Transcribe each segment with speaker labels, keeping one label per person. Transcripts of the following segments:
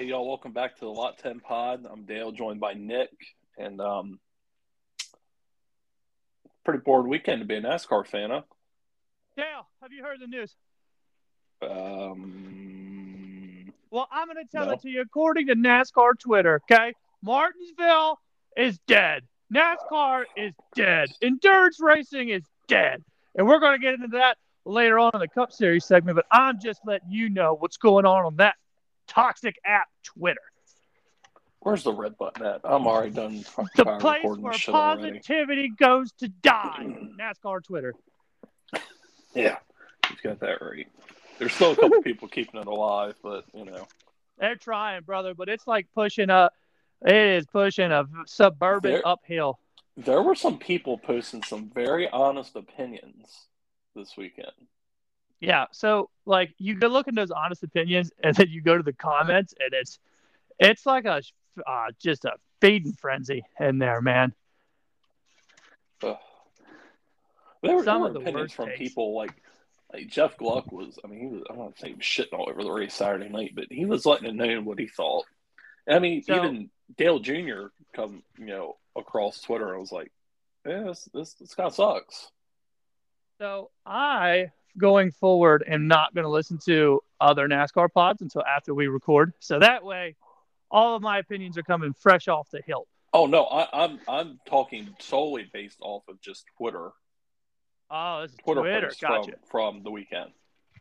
Speaker 1: Hey, y'all, welcome back to the Lot 10 Pod. I'm Dale, joined by Nick. And um, pretty bored weekend to be a NASCAR fan, huh?
Speaker 2: Dale, have you heard the news?
Speaker 1: Um,
Speaker 2: Well, I'm going to tell
Speaker 1: No.
Speaker 2: it to you according to NASCAR Twitter, okay? Martinsville is dead. NASCAR is dead. Endurance racing is dead. And we're going to get into that later on in the Cup Series segment, but I'm just letting you know what's going on on that toxic app, Twitter.
Speaker 1: where's the red button at? I'm already done
Speaker 2: The place where
Speaker 1: shit already.
Speaker 2: positivity goes to die. NASCAR Twitter.
Speaker 1: Yeah, you've got that right. There's still a couple people keeping it alive, but, you know.
Speaker 2: They're trying, brother, but it's like pushing a, it is pushing a suburban
Speaker 1: There-
Speaker 2: uphill.
Speaker 1: There were some people posting some very honest opinions this weekend.
Speaker 2: Yeah. So like you go look at those honest opinions and then you go to the comments and it's it's like a uh, just a feeding frenzy in there, man.
Speaker 1: There were,
Speaker 2: Some
Speaker 1: there
Speaker 2: of
Speaker 1: were
Speaker 2: the
Speaker 1: opinions
Speaker 2: worst
Speaker 1: from
Speaker 2: takes.
Speaker 1: people like, like Jeff Gluck was. I mean, he was. I don't want to say he was shitting all over the race Saturday night, but he was letting it known what he thought. I mean,
Speaker 2: So-
Speaker 1: even Dale Jr. come, you know, across Twitter and was like, "Yeah, this this, this kind of sucks."
Speaker 2: So I going forward am not going to listen to other NASCAR pods until after we record. So that way all of my opinions are coming fresh off the hilt.
Speaker 1: Oh no, I, I'm I'm talking solely based off of just Twitter,
Speaker 2: Oh, this is
Speaker 1: Twitter,
Speaker 2: Twitter. Gotcha.
Speaker 1: from from the weekend.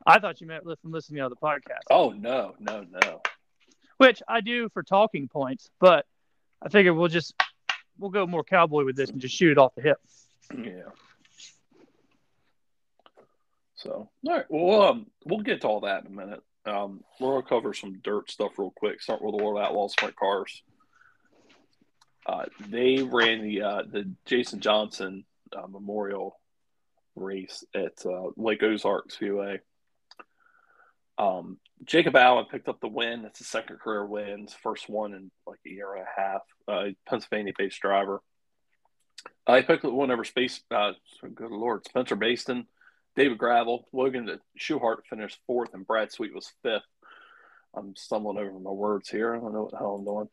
Speaker 2: I thought you meant from listening to other podcasts,
Speaker 1: Oh no, no, no.
Speaker 2: which I do for talking points, but I figure we'll just we'll go more cowboy with this and just shoot it off the hip.
Speaker 1: Yeah. So, all right. Well, um, we'll get to all that in a minute. Um, gonna cover some dirt stuff real quick. Start with the World Outlaw Sprint Cars. Uh, they ran the uh, the Jason Johnson uh, Memorial race at uh, Lake Ozarks Speedway. Um, Jacob Allen picked up the win. It's his second career win, his first one in like a year and a half. Uh, Pennsylvania-based driver. Uh, he picked up the one over Space. Uh, good lord, Spencer Bayston, David Gravel, Logan Schuchart finished fourth, and Brad Sweet was fifth. I'm stumbling over my words here. I don't know what the hell I'm doing.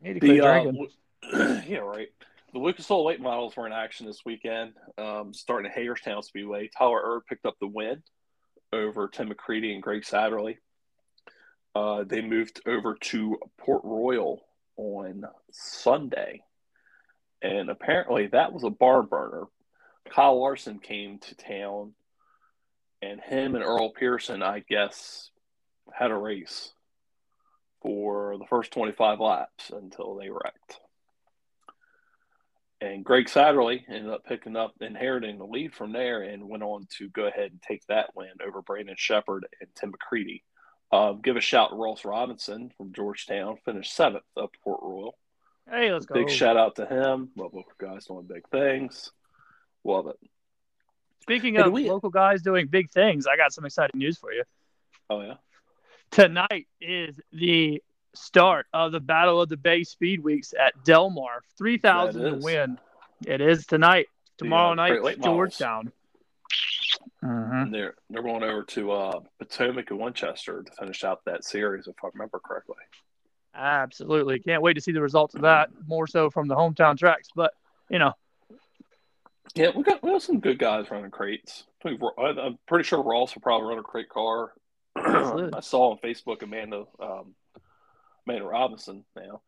Speaker 2: Need
Speaker 1: The uh, yeah, right. The Lucas Oil late models were in action this weekend. Um, starting at Hagerstown Speedway, Tyler Erb picked up the win over Tim McCreadie and Gregg Satterlee. Uh, they moved over to Port Royal on Sunday, and apparently that was a barn burner. Kyle Larson came to town, and him and Earl Pearson, I guess, had a race for the first 25 laps until they wrecked. And Gregg Satterlee ended up picking up, inheriting the lead from there, and went on to go ahead and take that win over Brandon Sheppard and Tim McCreadie. Um, give a shout to Ross Robinson from Georgetown, finished seventh up Port Royal.
Speaker 2: Hey, let's go.
Speaker 1: Big shout out to him. Love guys doing big things. Love it.
Speaker 2: Speaking
Speaker 1: Hey,
Speaker 2: of
Speaker 1: we-
Speaker 2: local guys doing big things, I got some exciting news for you.
Speaker 1: Oh yeah.
Speaker 2: Tonight is the start of the Battle of the Bay Speed Weeks at Delmar. Three thousand to win. It is tonight. Tomorrow
Speaker 1: uh,
Speaker 2: night,
Speaker 1: Late Models.
Speaker 2: Georgetown. Mhm.
Speaker 1: And they're they're going over to uh, Potomac and Winchester to finish out that series, if I remember correctly.
Speaker 2: Absolutely. Can't wait to see the results of that. More so from the hometown tracks, but you know,
Speaker 1: Yeah, we got we got some good guys running crates. I think Ro- I- I'm pretty sure Ross will probably run a crate car. I saw on Facebook Amanda um, Amanda Robinson now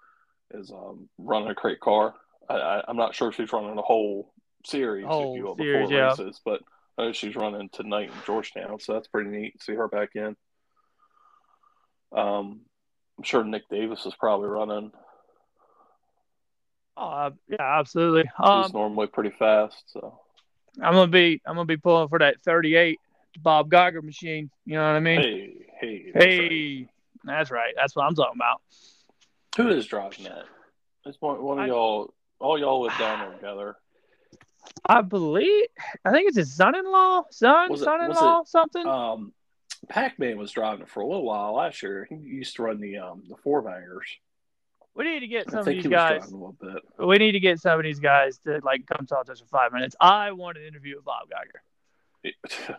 Speaker 1: is um, running a crate car. I, I'm not sure if she's running the whole series,
Speaker 2: Whole
Speaker 1: if you will,
Speaker 2: series,
Speaker 1: before
Speaker 2: yeah.
Speaker 1: races, but I know she's running tonight in Georgetown, so that's pretty neat. to See her back in. Um, I'm sure Nick Davis is probably running.
Speaker 2: Uh, yeah, absolutely.
Speaker 1: He's
Speaker 2: Um,
Speaker 1: normally pretty fast, so
Speaker 2: I'm gonna be I'm gonna be pulling for that 38 Bob Geiger machine. You know what I mean?
Speaker 1: hey, hey, that's right.
Speaker 2: Hey, that's right. That's what I'm talking about.
Speaker 1: Who is driving that? It's one, one of
Speaker 2: I-
Speaker 1: y'all. All y'all live down there together.
Speaker 2: I believe I think it's his son-in-law, son,
Speaker 1: Was it-
Speaker 2: son-in-law, something.
Speaker 1: Um, Pac-Man was driving it for a little while last year. He used to run the um the four bangers.
Speaker 2: We need to get some of these guys.
Speaker 1: driving a little bit.
Speaker 2: We need to get some of these guys to like come talk to us for five minutes. I want an interview with Bob Geiger.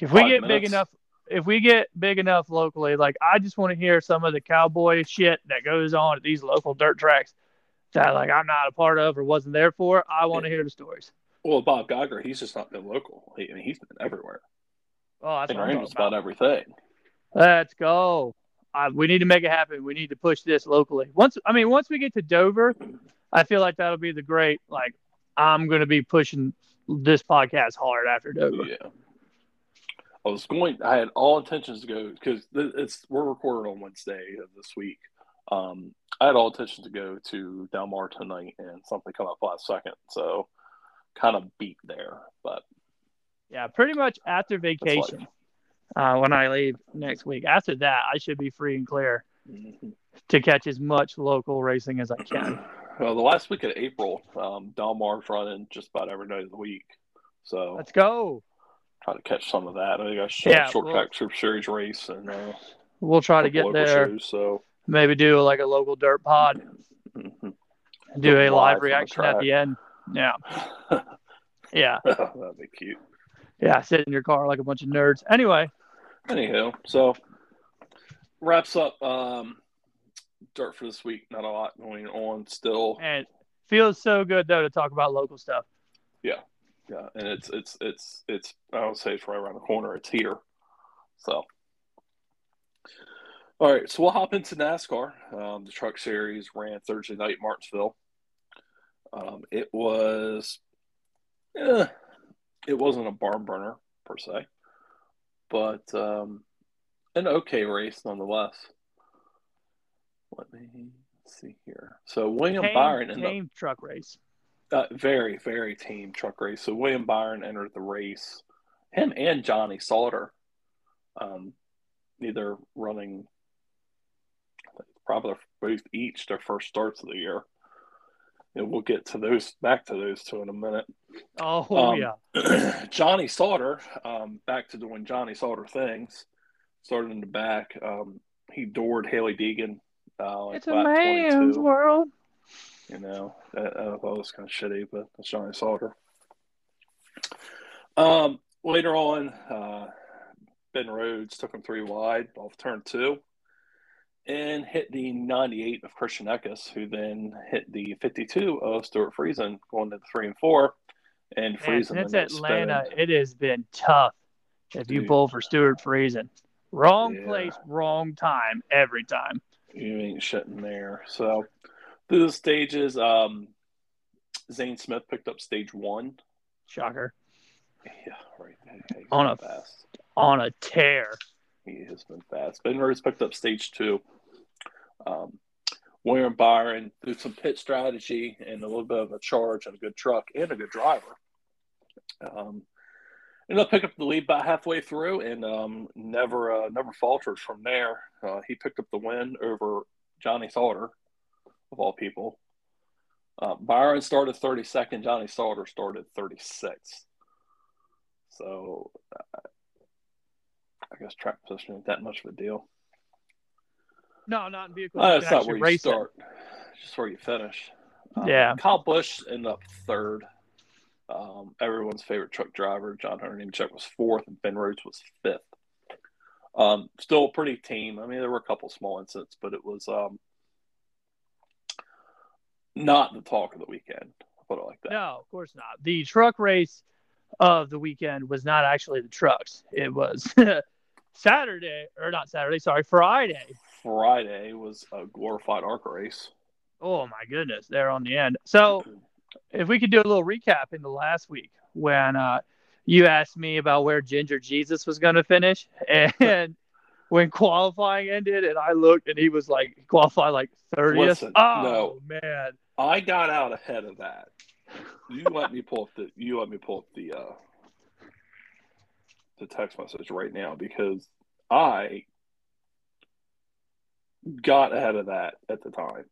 Speaker 2: If we
Speaker 1: Five
Speaker 2: get big enough, if we get big enough locally, like I just want to hear some of the cowboy shit that goes on at these local dirt tracks that like I'm not a part of or wasn't there for. I want to hear the stories.
Speaker 1: Well, Bob Geiger, he's just not been local. He, I mean, he's been everywhere.
Speaker 2: Oh, that's
Speaker 1: and
Speaker 2: what I'm
Speaker 1: Randall's
Speaker 2: talking
Speaker 1: about
Speaker 2: about.
Speaker 1: everything.
Speaker 2: Let's go. Uh, we need to make it happen. We need to push this locally. Once, I mean, once we get to Dover, I feel like that'll be the great. Like, I'm going to be pushing this podcast hard after Dover.
Speaker 1: Yeah. I was going. I had all intentions to go because it's we're recording on Wednesday of this week. Um, I had all intentions to go to Delmar tonight, and something come up last second, so kind of beat there. But
Speaker 2: Yeah, pretty much after vacation, uh, when I leave next week. After that, I should be free and clear to catch as much local racing as I can.
Speaker 1: well, the last week of April, um, Delmar's running just about every night of the week, so
Speaker 2: Let's go.
Speaker 1: try to catch some of that. I think I sh-
Speaker 2: Yeah,
Speaker 1: short
Speaker 2: well-
Speaker 1: track Super Series race and uh,
Speaker 2: We'll try to get there.
Speaker 1: Shows, so
Speaker 2: Maybe do like a local dirt pod.
Speaker 1: mhm.
Speaker 2: Do a
Speaker 1: Live
Speaker 2: live
Speaker 1: from the
Speaker 2: reaction at the end. Yeah, yeah,
Speaker 1: that'd be cute.
Speaker 2: yeah. Sit in your car like a bunch of nerds. Anyway,
Speaker 1: Anyhow, so wraps up um, dirt for this week. Not a lot going on still.
Speaker 2: and feels so good though to talk about local stuff.
Speaker 1: Yeah, yeah, and it's it's it's it's. I don't say it's right around the corner. It's here. So, all right. So we'll hop into NASCAR. Um, the Truck Series ran Thursday night, in Martinsville. Um, it was, eh, it wasn't a barn burner per se, but um, an okay race nonetheless. Let me see here. So William
Speaker 2: Tame,
Speaker 1: Byron in
Speaker 2: tame truck race.
Speaker 1: uh, very, very team truck race. So William Byron entered the race. Him and Johnny Sauter, um, either running probably both each their first starts of the year. And we'll get to those back to those two in a minute.
Speaker 2: Oh
Speaker 1: Um,
Speaker 2: yeah,
Speaker 1: Johnny Sauter, um, back to doing Johnny Sauter things, started in the back. Um, he doored Hailie Deegan. Uh,
Speaker 2: it's a man's
Speaker 1: 22.
Speaker 2: world.
Speaker 1: You know, I, I thought it was kind of shitty, but that's Johnny Sauter. Um, later on, uh, Ben Rhodes took him three wide off turn two and hit the 98 of Christian Eckes, who then hit the 52 of Stuart Friesen going to the three and four. And
Speaker 2: Man,
Speaker 1: Friesen
Speaker 2: since
Speaker 1: ended up
Speaker 2: Atlanta,
Speaker 1: spinning.
Speaker 2: it has been tough. If you
Speaker 1: Dude.
Speaker 2: pull for Stuart Friesen, wrong
Speaker 1: Yeah.
Speaker 2: place, wrong time every time.
Speaker 1: You ain't shitting there. So through the stages, um, Zane Smith picked up stage one.
Speaker 2: Shocker
Speaker 1: Yeah, right.
Speaker 2: On a-
Speaker 1: fast.
Speaker 2: on a tear.
Speaker 1: He has been fast. Ben Rhodes picked up stage two. Um, William Byron, through some pit strategy and a little bit of a charge and a good truck and a good driver, um, ended up picking up the lead about halfway through and um, never uh, never faltered from there. Uh, he picked up the win over Johnny Sauter, of all people. Uh, Byron started 32nd. Johnny Sauter started 36th. So uh, I guess track position ain't that much of a deal.
Speaker 2: No, not in vehicles.
Speaker 1: Uh,
Speaker 2: you
Speaker 1: it's
Speaker 2: can
Speaker 1: not where you
Speaker 2: race it.
Speaker 1: start, just where you finish. Um,
Speaker 2: Yeah.
Speaker 1: Kyle Busch ended up third. Um, everyone's favorite truck driver, John Hunter Nemechek, was fourth, and Ben Rhodes was fifth. Um, still a pretty team. I mean, there were a couple small incidents, but it was um, not the talk of the weekend. I'll put it like that.
Speaker 2: No, of course not. The truck race of the weekend was not actually the trucks. It was Saturday, or not Saturday, sorry, Friday.
Speaker 1: Friday was a glorified ARCA race.
Speaker 2: Oh my goodness, they're on the end. So if we could do a little recap in the last week when uh, you asked me about where Ginger Jesus was going to finish, and when qualifying ended, and I looked, and he was like qualified like thirtieth. Oh man,
Speaker 1: I got out ahead of that. You let me pull up the you let me pull up the uh the text message right now because I got ahead of that at the time.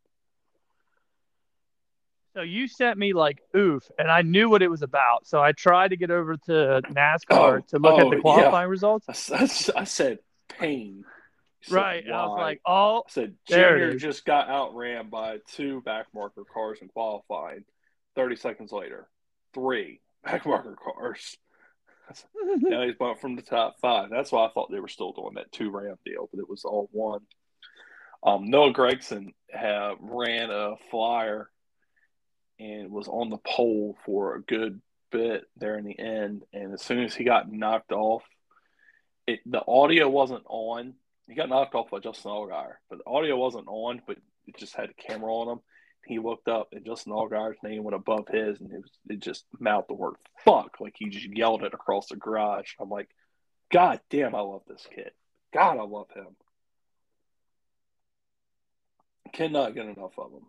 Speaker 2: so you sent me like oof, and I knew what it was about. So I tried to get over to NASCAR
Speaker 1: Oh,
Speaker 2: to look at
Speaker 1: oh,
Speaker 2: the
Speaker 1: yeah.
Speaker 2: qualifying results.
Speaker 1: I, said pain. I said,
Speaker 2: Right, and I was like, oh,
Speaker 1: I said Junior just got outran by two backmarker cars in qualifying. Thirty seconds later, three backmarker cars. now he's bumped from the top five. That's why I thought they were still doing that two round deal, but it was all one. Um, Noah Gragson have, ran a flyer and was on the pole for a good bit there in the end. And as soon as he got knocked off, it the audio wasn't on. He got knocked off by Justin Allgaier, but the audio wasn't on, but it just had a camera on him. He looked up and Justin Allgaier's name went above his, and it, was, it just mouthed the word "fuck" like he just yelled it across the garage. I'm like, God damn, I love this kid. God, I love him. Cannot get enough of them.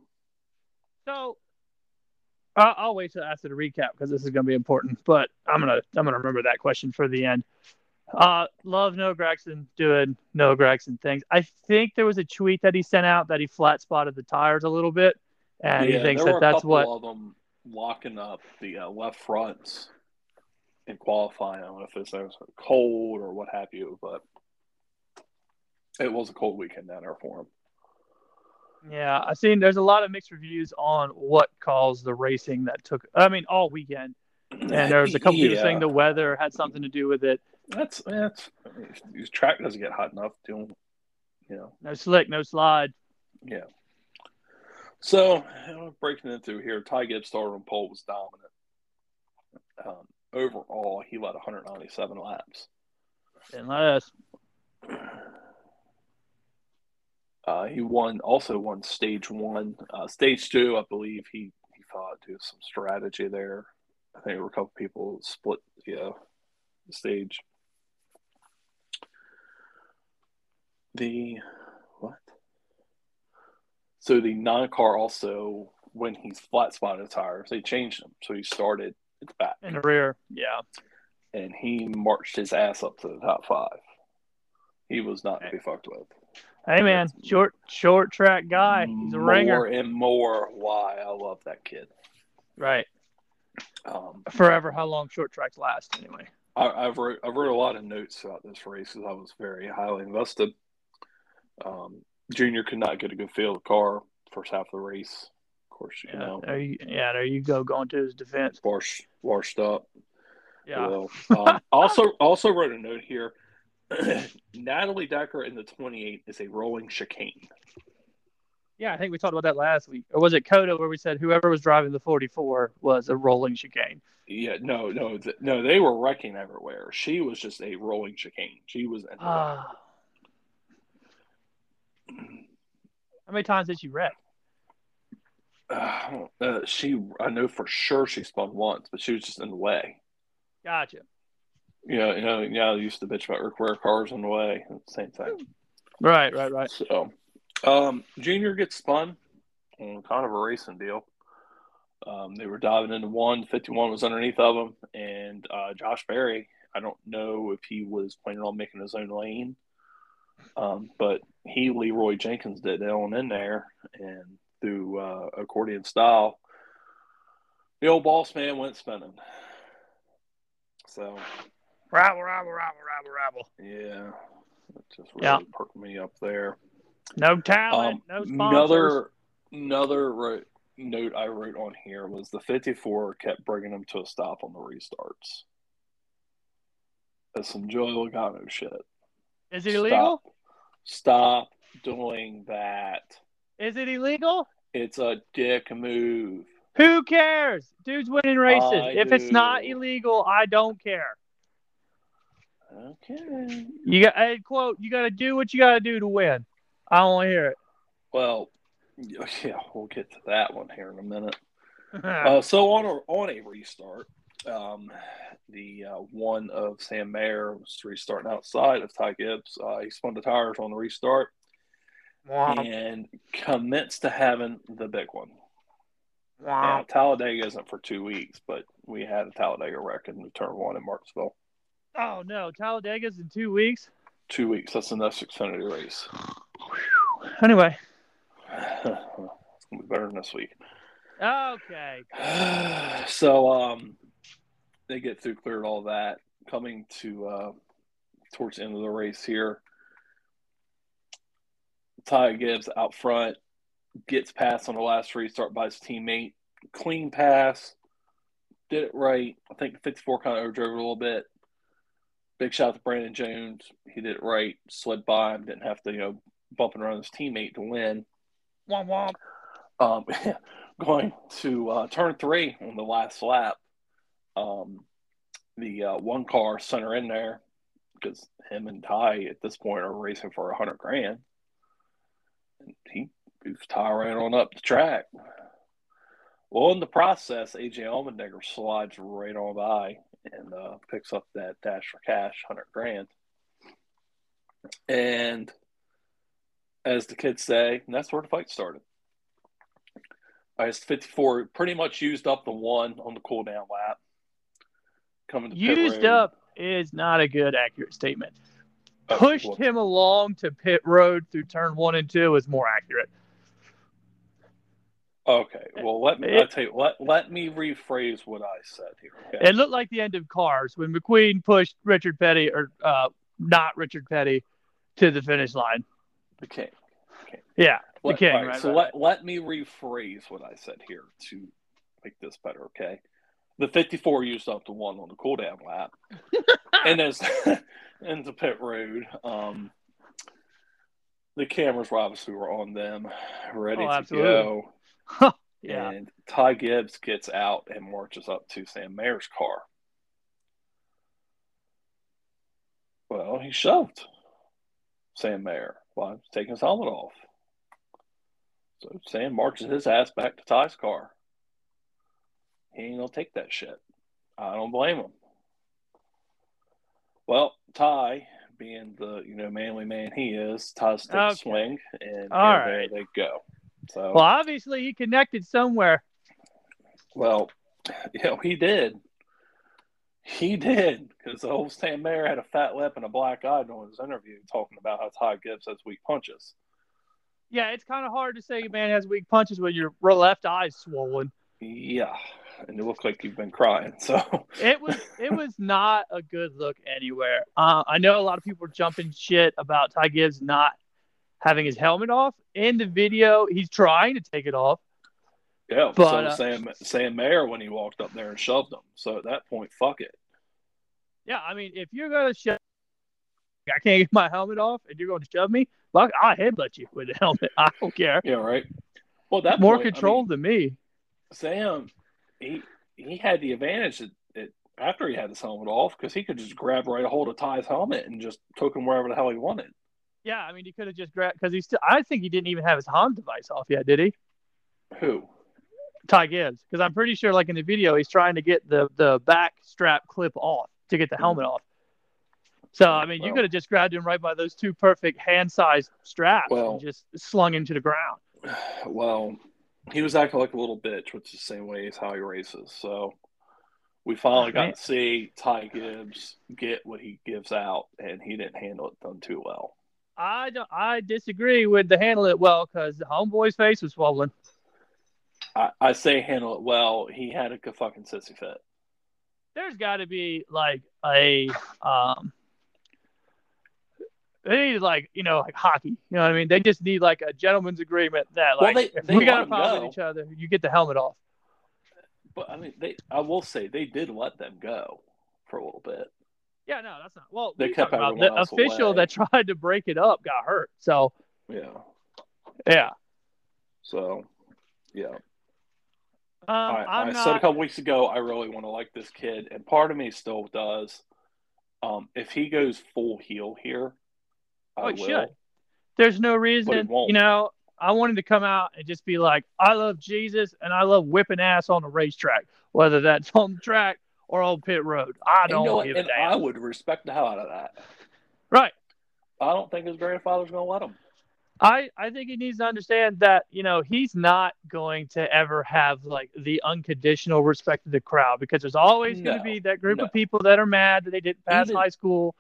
Speaker 2: So uh, I'll wait till after the recap because this is going to be important. But I'm gonna I'm gonna remember that question for the end. Uh, love Noah Gragson doing Noah Gragson things. I think there was a tweet that he sent out that he flat spotted the tires a little bit, and
Speaker 1: yeah,
Speaker 2: he thinks that that's what.
Speaker 1: of them locking up the uh, left fronts in qualifying. I don't know if it's was cold or what have you, but it was a cold weekend down there for him.
Speaker 2: Yeah, I've seen there's a lot of mixed reviews on what caused the racing that took. I mean, all weekend, and there was a couple people
Speaker 1: Yeah.
Speaker 2: saying the weather had something to do with it.
Speaker 1: That's that's his track doesn't get hot enough to, you know.
Speaker 2: No slick, no slide.
Speaker 1: Yeah. So breaking it through here, Ty Gibbs started on pole was dominant. Um, overall, he led 197 laps.
Speaker 2: Unless
Speaker 1: Uh, he won also won stage one. Uh, stage two, I believe he he thought to some strategy there. I think there were a couple people split yeah the stage. The what? So the non car also when he's flat spotted tires, they changed him. So he started at the back
Speaker 2: in the rear, yeah.
Speaker 1: and he marched his ass up to the top five. He was not to be fucked with.
Speaker 2: Hey man, short short track guy. He's a
Speaker 1: more
Speaker 2: ringer,
Speaker 1: and more why I love that kid.
Speaker 2: right?
Speaker 1: Um,
Speaker 2: Forever. How long short tracks last anyway?
Speaker 1: I, I've wrote I've wrote a lot of notes about this race because I was very highly invested. Um, Junior could not get a good feel of the car first half of the race. Of course, you
Speaker 2: Yeah,
Speaker 1: know,
Speaker 2: there you, yeah, there you go, going to his defense.
Speaker 1: washed washed up.
Speaker 2: Yeah,
Speaker 1: Well, um, also also wrote a note here. Natalie Decker in the 28 is a rolling chicane.
Speaker 2: yeah. I think we talked about that last week, or was it Coda where we said whoever was driving the 44 was a rolling chicane?
Speaker 1: Yeah, no, no, th- no. They were wrecking everywhere. She was just a rolling chicane. She was. in the
Speaker 2: Ah. How many times did she wreck?
Speaker 1: Uh, uh, she, I know for sure she spun once, but she was just in the way.
Speaker 2: Gotcha.
Speaker 1: You know, you know, yeah, I used to bitch about rear cars in the way. Same thing.
Speaker 2: Right, right, right.
Speaker 1: So, um, Junior gets spun on kind of a racing deal. Um, they were diving into one. 51 was underneath of them. And uh, Josh Berry, I don't know if he was planning on making his own lane, um, but he, Leeroy Jenkins, did it on in there. And through uh, accordion style, the old boss man went spinning. So,
Speaker 2: Rabble, rabble, rabble, rabble, rabble.
Speaker 1: yeah, it just really
Speaker 2: Yeah.
Speaker 1: perked me up there.
Speaker 2: No talent,
Speaker 1: Um,
Speaker 2: no sponsors.
Speaker 1: another another wrote, note I wrote on here was the 54 kept bringing them to a stop on the restarts. That's some Joey Logano shit.
Speaker 2: Is it illegal?
Speaker 1: Stop doing that.
Speaker 2: Is it illegal?
Speaker 1: It's a dick move.
Speaker 2: Who cares? Dude's winning races.
Speaker 1: I
Speaker 2: if it's not illegal, I don't care.
Speaker 1: Okay.
Speaker 2: You got a quote. You got to do what you got to do to win. I don't want to hear it.
Speaker 1: Well, yeah, we'll get to that one here in a minute. Uh, so on a on a restart, um, the uh, one of Sam Mayer was restarting outside of Ty Gibbs. Uh, he spun the tires on the restart
Speaker 2: Womp,
Speaker 1: and commenced to having the big one. Now. Talladega isn't for two weeks, but we had a Talladega wreck in turn one in Martinsville.
Speaker 2: Oh no, Talladega's in two weeks.
Speaker 1: Two weeks. That's the next Xfinity race.
Speaker 2: Anyway,
Speaker 1: it's gonna be better than this week.
Speaker 2: okay.
Speaker 1: so um, they get through, cleared all that. Coming to uh, towards the end of the race here, Ty Gibbs out front gets past on the last restart by his teammate. Clean pass, did it right. I think 54 kind of overdrove it a little bit. Big shout out to Brandon Jones. He did it right, slid by him, didn't have to, you know, bumping around his teammate to win.
Speaker 2: Womp womp.
Speaker 1: Um, going to uh, turn three on the last lap. Um, the uh, one car center in there because him and Ty at this point are racing for a hundred grand. And he moves Ty right on up the track. Well, in the process, AJ Allmendinger slides right on by and uh, picks up that dash for cash, hundred grand. And as the kids say, that's where the fight started. Ice 54 pretty much used up the one on the cool down lap. Coming to
Speaker 2: used up is not a good accurate statement. Oh, Pushed well, him along to pit road through turn one and two is more accurate.
Speaker 1: Okay, well let me it, tell you let let me rephrase what I said here.
Speaker 2: Okay? It looked like the end of Cars when McQueen pushed Richard Petty or uh, not Richard Petty to the finish line.
Speaker 1: The king.
Speaker 2: king. Yeah, the king. Right,
Speaker 1: right, so right. let let me rephrase what I said here to make this better. Okay, the 54 used up the one on the cooldown lap, and as into pit road, um, the cameras were obviously were on them, ready oh, to go
Speaker 2: yeah.
Speaker 1: And Ty Gibbs gets out and marches up to Sam Mayer's car. Well, he shoved Sam Mayer while he's taking his helmet off. So Sam marches his ass back to Ty's car. He ain't gonna take that shit. I don't blame him. Well, Ty, being the you know manly man he is, Ty's stick okay. swing, and
Speaker 2: right.
Speaker 1: there they go. So
Speaker 2: well, obviously he connected somewhere.
Speaker 1: Well, you know, he did. He did because the old Sam Mayer had a fat lip and a black eye during his interview, talking about how Ty Gibbs has weak punches.
Speaker 2: Yeah, it's kind of hard to say a man has weak punches when your left eye's swollen.
Speaker 1: Yeah, and it looked like you've been crying. So
Speaker 2: it was it was not a good look anywhere. Uh, I know a lot of people are jumping shit about Ty Gibbs not having his helmet off. In the video, he's trying to take it off.
Speaker 1: Yeah, but, so uh, Sam Sam Mayer when he walked up there and shoved him. So at that point, fuck it.
Speaker 2: Yeah, I mean, if you're gonna shove, I can't get my helmet off, and you're going to shove me. Fuck, I'll headbutt you with the helmet. I don't care.
Speaker 1: Yeah, right. Well, that
Speaker 2: more
Speaker 1: point,
Speaker 2: control
Speaker 1: I mean,
Speaker 2: than me.
Speaker 1: Sam, he he had the advantage that, that after he had his helmet off because he could just grab right a hold of Ty's helmet and just took him wherever the hell he wanted.
Speaker 2: Yeah, I mean, he could have just grabbed because he's still. I think he didn't even have his HANS device off yet, did he?
Speaker 1: Who?
Speaker 2: Ty Gibbs, because I'm pretty sure, like in the video, he's trying to get the the back strap clip off to get the helmet off. So I mean, well, you could have just grabbed him right by those two perfect hand-sized straps well, and just slung him to the ground.
Speaker 1: Well, he was acting like a little bitch, which is the same way as how he races. So we finally got to see Ty Gibbs get what he gives out, and he didn't handle it done too well.
Speaker 2: I don't, I disagree with the handle it well because the homeboy's face was swollen.
Speaker 1: I, I say handle it well. He had a fucking sissy fit.
Speaker 2: There's got to be like a um. They need like you know like hockey. You know what I mean? They just need like a gentleman's agreement that like well, they, if they we got a problem with each other, you get the helmet off.
Speaker 1: But I mean, they I will say they did let them go for a little bit.
Speaker 2: Yeah, no, that's not. Well, they kept about the official away. that tried to break it up got hurt. So
Speaker 1: yeah,
Speaker 2: yeah.
Speaker 1: So yeah.
Speaker 2: Um, I,
Speaker 1: I
Speaker 2: not...
Speaker 1: said a couple weeks ago I really want to like this kid, and part of me still does. Um, if he goes full heel here,
Speaker 2: I oh,
Speaker 1: will.
Speaker 2: should. There's no reason, you know. I wanted to come out and just be like, I love Jesus and I love whipping ass on the racetrack, whether that's on the track or on pit road. I don't you know give a damn.
Speaker 1: I would respect the hell out of that.
Speaker 2: Right.
Speaker 1: I don't think his grandfather's going to let him.
Speaker 2: I, I think he needs to understand that, you know, he's not going to ever have like the unconditional respect of the crowd because there's always no, going to be that group no. of people that are mad that they didn't pass Even, high school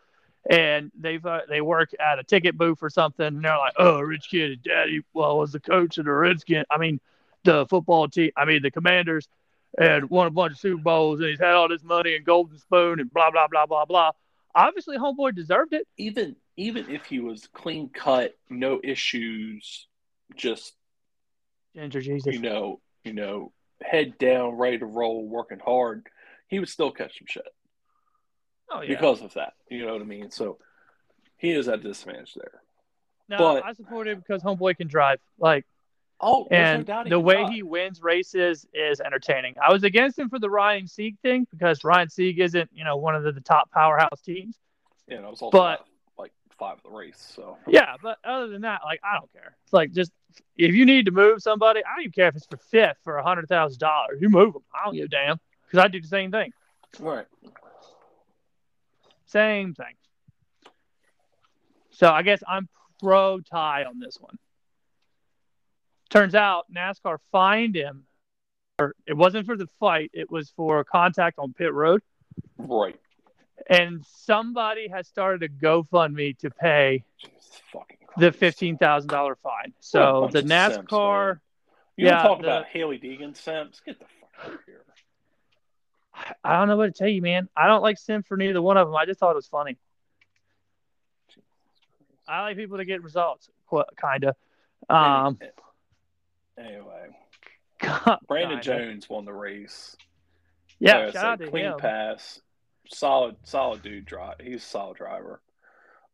Speaker 2: and they've uh, they work at a ticket booth or something and they're like, oh, rich kid, daddy, well, was the coach of the Redskin. I mean, the football team, I mean, the commanders and won a bunch of Super Bowls and he's had all this money and golden spoon and blah blah blah blah blah. Obviously, homeboy deserved it.
Speaker 1: Even even if he was clean cut, no issues, just
Speaker 2: Ginger Jesus,
Speaker 1: you know, you know, head down, ready to roll, working hard, he would still catch some shit.
Speaker 2: Oh yeah.
Speaker 1: because of that. You know what I mean? So he is at disadvantage there.
Speaker 2: no,
Speaker 1: but-
Speaker 2: I support him because homeboy can drive. Like,
Speaker 1: Oh, there's no
Speaker 2: and the way
Speaker 1: drive.
Speaker 2: he wins races is entertaining. I was against him for the Ryan Sieg thing because Ryan Sieg isn't, you know, one of the, the top powerhouse teams.
Speaker 1: Yeah, and it was also
Speaker 2: but-
Speaker 1: about, like five of the race. So
Speaker 2: Yeah, but other than that, like, I don't care. It's like just if you need to move somebody, I don't even care if it's for fifth for a hundred thousand dollars. You move them. I don't give a damn because I do the same thing.
Speaker 1: right.
Speaker 2: Same thing. So I guess I'm pro tie on this one. Turns out NASCAR fined him. Or it wasn't for the fight; it was for contact on pit road.
Speaker 1: Right.
Speaker 2: And somebody has started a GoFundMe to pay
Speaker 1: Jesus fucking Christ.
Speaker 2: the fifteen thousand dollar fine. So the
Speaker 1: of simps,
Speaker 2: NASCAR.
Speaker 1: You
Speaker 2: yeah,
Speaker 1: talk
Speaker 2: the-
Speaker 1: about Hailie Deegan Simps? Get the fuck out of here.
Speaker 2: I don't know what to tell you, man. I don't like sim for neither one of them. I just thought it was funny. I like people to get results, kind of. Um,
Speaker 1: anyway,
Speaker 2: kinda.
Speaker 1: Brandon Jones won the race.
Speaker 2: Yeah,
Speaker 1: I
Speaker 2: shout
Speaker 1: clean
Speaker 2: him.
Speaker 1: pass, solid, solid dude. Drive. He's a solid driver.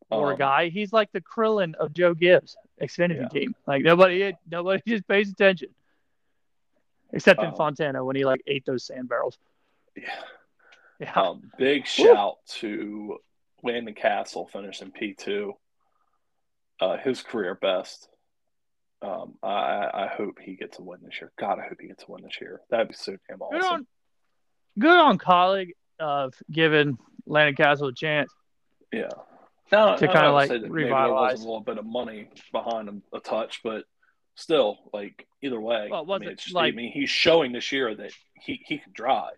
Speaker 2: Poor
Speaker 1: Um,
Speaker 2: guy. He's like the Krillin of Joe Gibbs Xfinity
Speaker 1: Yeah.
Speaker 2: team. Like nobody, nobody just pays attention, except in
Speaker 1: Um,
Speaker 2: Fontana when he like ate those sand barrels.
Speaker 1: Yeah.
Speaker 2: Yeah,
Speaker 1: Um, big shout to Landon Cassill finishing P two. Uh, his career best. Um, I I hope he gets a win this year. God, I hope he gets a win this year. That'd be so damn
Speaker 2: good
Speaker 1: awesome.
Speaker 2: on, good on Kaulig of giving Landon Cassill a chance.
Speaker 1: Yeah. Now,
Speaker 2: To
Speaker 1: I
Speaker 2: kinda, like,
Speaker 1: say that maybe there
Speaker 2: revitalize.
Speaker 1: was a little bit of money behind him, a touch, but still, like either way,
Speaker 2: Well, it
Speaker 1: I mean,
Speaker 2: wasn't
Speaker 1: it's just-
Speaker 2: like-
Speaker 1: I mean, he's showing this year that he he can drive.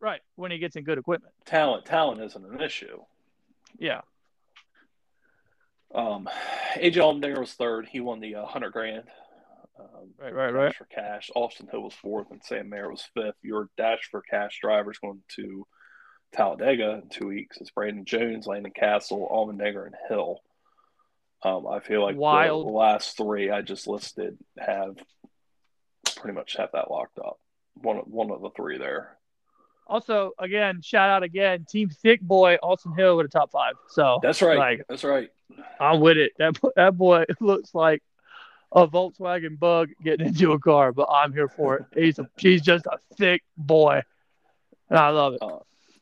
Speaker 2: Right when he gets in good equipment.
Speaker 1: Talent, talent isn't an issue.
Speaker 2: Yeah,
Speaker 1: Um, AJ Allmendinger was third. He won the uh, hundred grand. Um,
Speaker 2: right, right,
Speaker 1: Dash
Speaker 2: right.
Speaker 1: for cash. Austin Hill was fourth, and Sam Mayer was fifth. Your dash for cash drivers going to Talladega in two weeks. It's Brandon Jones, Landon Cassill, Allmendinger, and Hill. Um, I feel like the
Speaker 2: Wild.
Speaker 1: last three I just listed have pretty much have that locked up. One one of the three there.
Speaker 2: Also, again, shout out again, Team Thick Boy Austin Hill with a top five. So
Speaker 1: That's right.
Speaker 2: Like-
Speaker 1: That's right.
Speaker 2: I'm with it. That that boy looks like a Volkswagen Bug getting into a car, but I'm here for it. He's a he's just a thick boy, and I love it.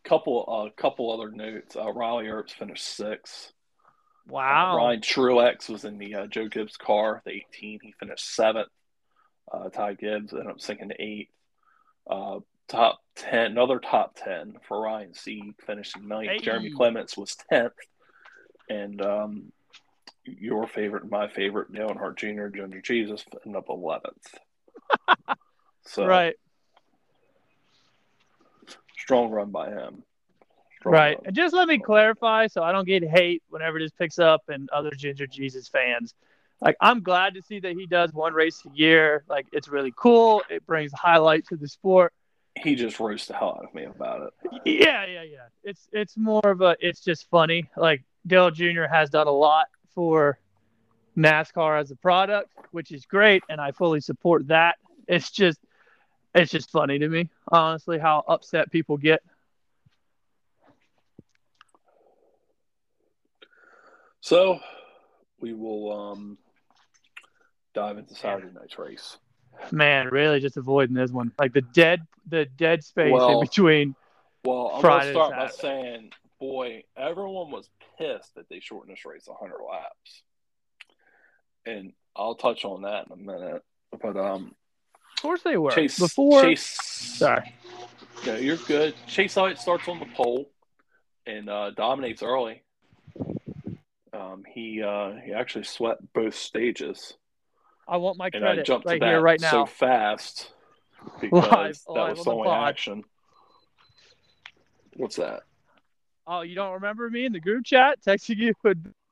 Speaker 1: Couple a uh, couple other notes. Uh, Riley Herbst finished sixth. Uh,
Speaker 2: Wow.
Speaker 1: Ryan Truex was in the uh, Joe Gibbs car, the 18. He finished seventh. Uh, Ty Gibbs ended up sinking to eighth. Top 10, another top 10 for Ryan Sieg, finishing ninth.
Speaker 2: Hey.
Speaker 1: Jeremy Clements was 10th. And um, your favorite, and my favorite, Dale Earnhardt Jr., Junior Jesus, ended up 11th. so,
Speaker 2: Right,
Speaker 1: strong run by him. Strong
Speaker 2: right.
Speaker 1: run.
Speaker 2: And just let me clarify, so I don't get hate whenever this picks up and other Ginger Jesus fans. Like, I'm glad to see that he does one race a year. Like, it's really cool. It brings highlight to the sport.
Speaker 1: He just roasted the hell out of me about it.
Speaker 2: Yeah, yeah, yeah. It's it's more of a it's just funny. Like Dale Jr. has done a lot for NASCAR as a product, which is great, and I fully support that. It's just it's just funny to me, honestly, how upset people get.
Speaker 1: So we will um, dive into Saturday night's race.
Speaker 2: Man, really just avoiding this one. Like the dead the dead space
Speaker 1: Well,
Speaker 2: in between.
Speaker 1: Well, I'm
Speaker 2: Friday to
Speaker 1: start by saying, boy, everyone was pissed that they shortened this race 100 laps. And I'll touch on that in a minute. But um,
Speaker 2: Of course they were.
Speaker 1: Chase,
Speaker 2: Before
Speaker 1: Chase,
Speaker 2: sorry.
Speaker 1: no, you're good. Chase Elliott starts on the pole and uh, dominates early. Um, he uh, he actually swept both stages,
Speaker 2: I want my
Speaker 1: and I
Speaker 2: credit
Speaker 1: jumped
Speaker 2: right
Speaker 1: to that
Speaker 2: here, right now.
Speaker 1: so fast because
Speaker 2: Live-
Speaker 1: that
Speaker 2: live
Speaker 1: was the only
Speaker 2: pod.
Speaker 1: action. What's that?
Speaker 2: Oh, you don't remember me in the group chat texting you? With...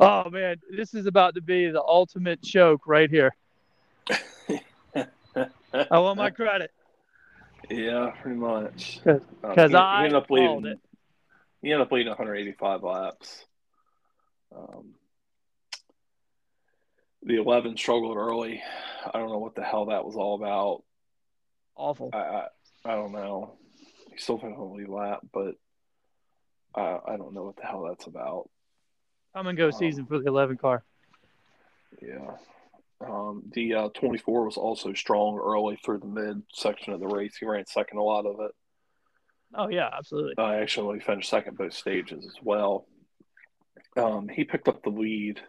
Speaker 2: Oh man, this is about to be the ultimate choke right here. I want my credit.
Speaker 1: Yeah, pretty much.
Speaker 2: 'Cause-
Speaker 1: Um, he-
Speaker 2: I
Speaker 1: he ended up leading.
Speaker 2: it.
Speaker 1: He ended up leading 185 laps. Um, the 11 struggled early. I don't know what the hell that was all about.
Speaker 2: Awful.
Speaker 1: I I, I don't know. He still finished on the lead lap, but I, I don't know what the hell that's about.
Speaker 2: Come and go
Speaker 1: Um,
Speaker 2: season for the 11 car.
Speaker 1: Yeah. Um, the uh, 24 was also strong early through the mid section of the race. He ran second a lot of it.
Speaker 2: Oh yeah, absolutely.
Speaker 1: Uh, actually, finished second both stages as well. Um, he picked up the lead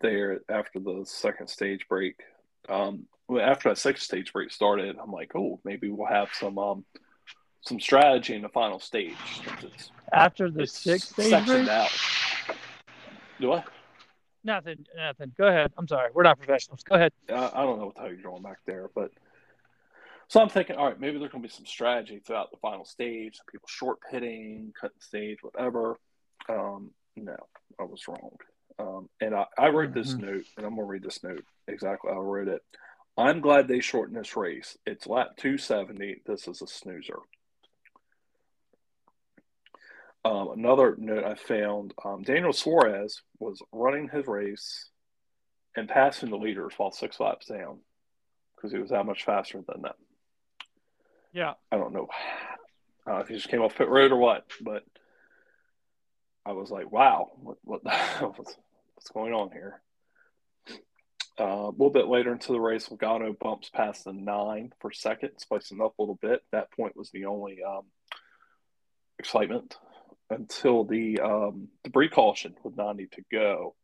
Speaker 1: there after the second stage break. Um, after that second stage break started, I'm like, oh, maybe we'll have some um, some strategy in the final stage.
Speaker 2: After the sixth stage race?
Speaker 1: out. Do I?
Speaker 2: Nothing, nothing. Go ahead. I'm sorry. We're not professionals. Go ahead.
Speaker 1: I, I don't know what the hell you're doing back there, but so I'm thinking, all right, maybe there's going to be some strategy throughout the final stage. Some people short pitting, cutting stage, whatever. Um, no, I was wrong. Um, and I, I wrote this
Speaker 2: Mhm.
Speaker 1: note, and I'm going to read this note exactly how I wrote it. I'm glad they shortened this race. It's lap 270. This is a snoozer. Um, another note I found um, Daniel Suarez was running his race and passing the leaders while six laps down because he was that much faster than them.
Speaker 2: Yeah.
Speaker 1: I don't know uh, if he just came off pit road or what, but I was like, wow, what, what the hell was, what's going on here? Uh, a little bit later into the race, Logano bumps past the nine for second, spicing up a little bit. That point was the only um, excitement until the um, debris caution with 90 to go.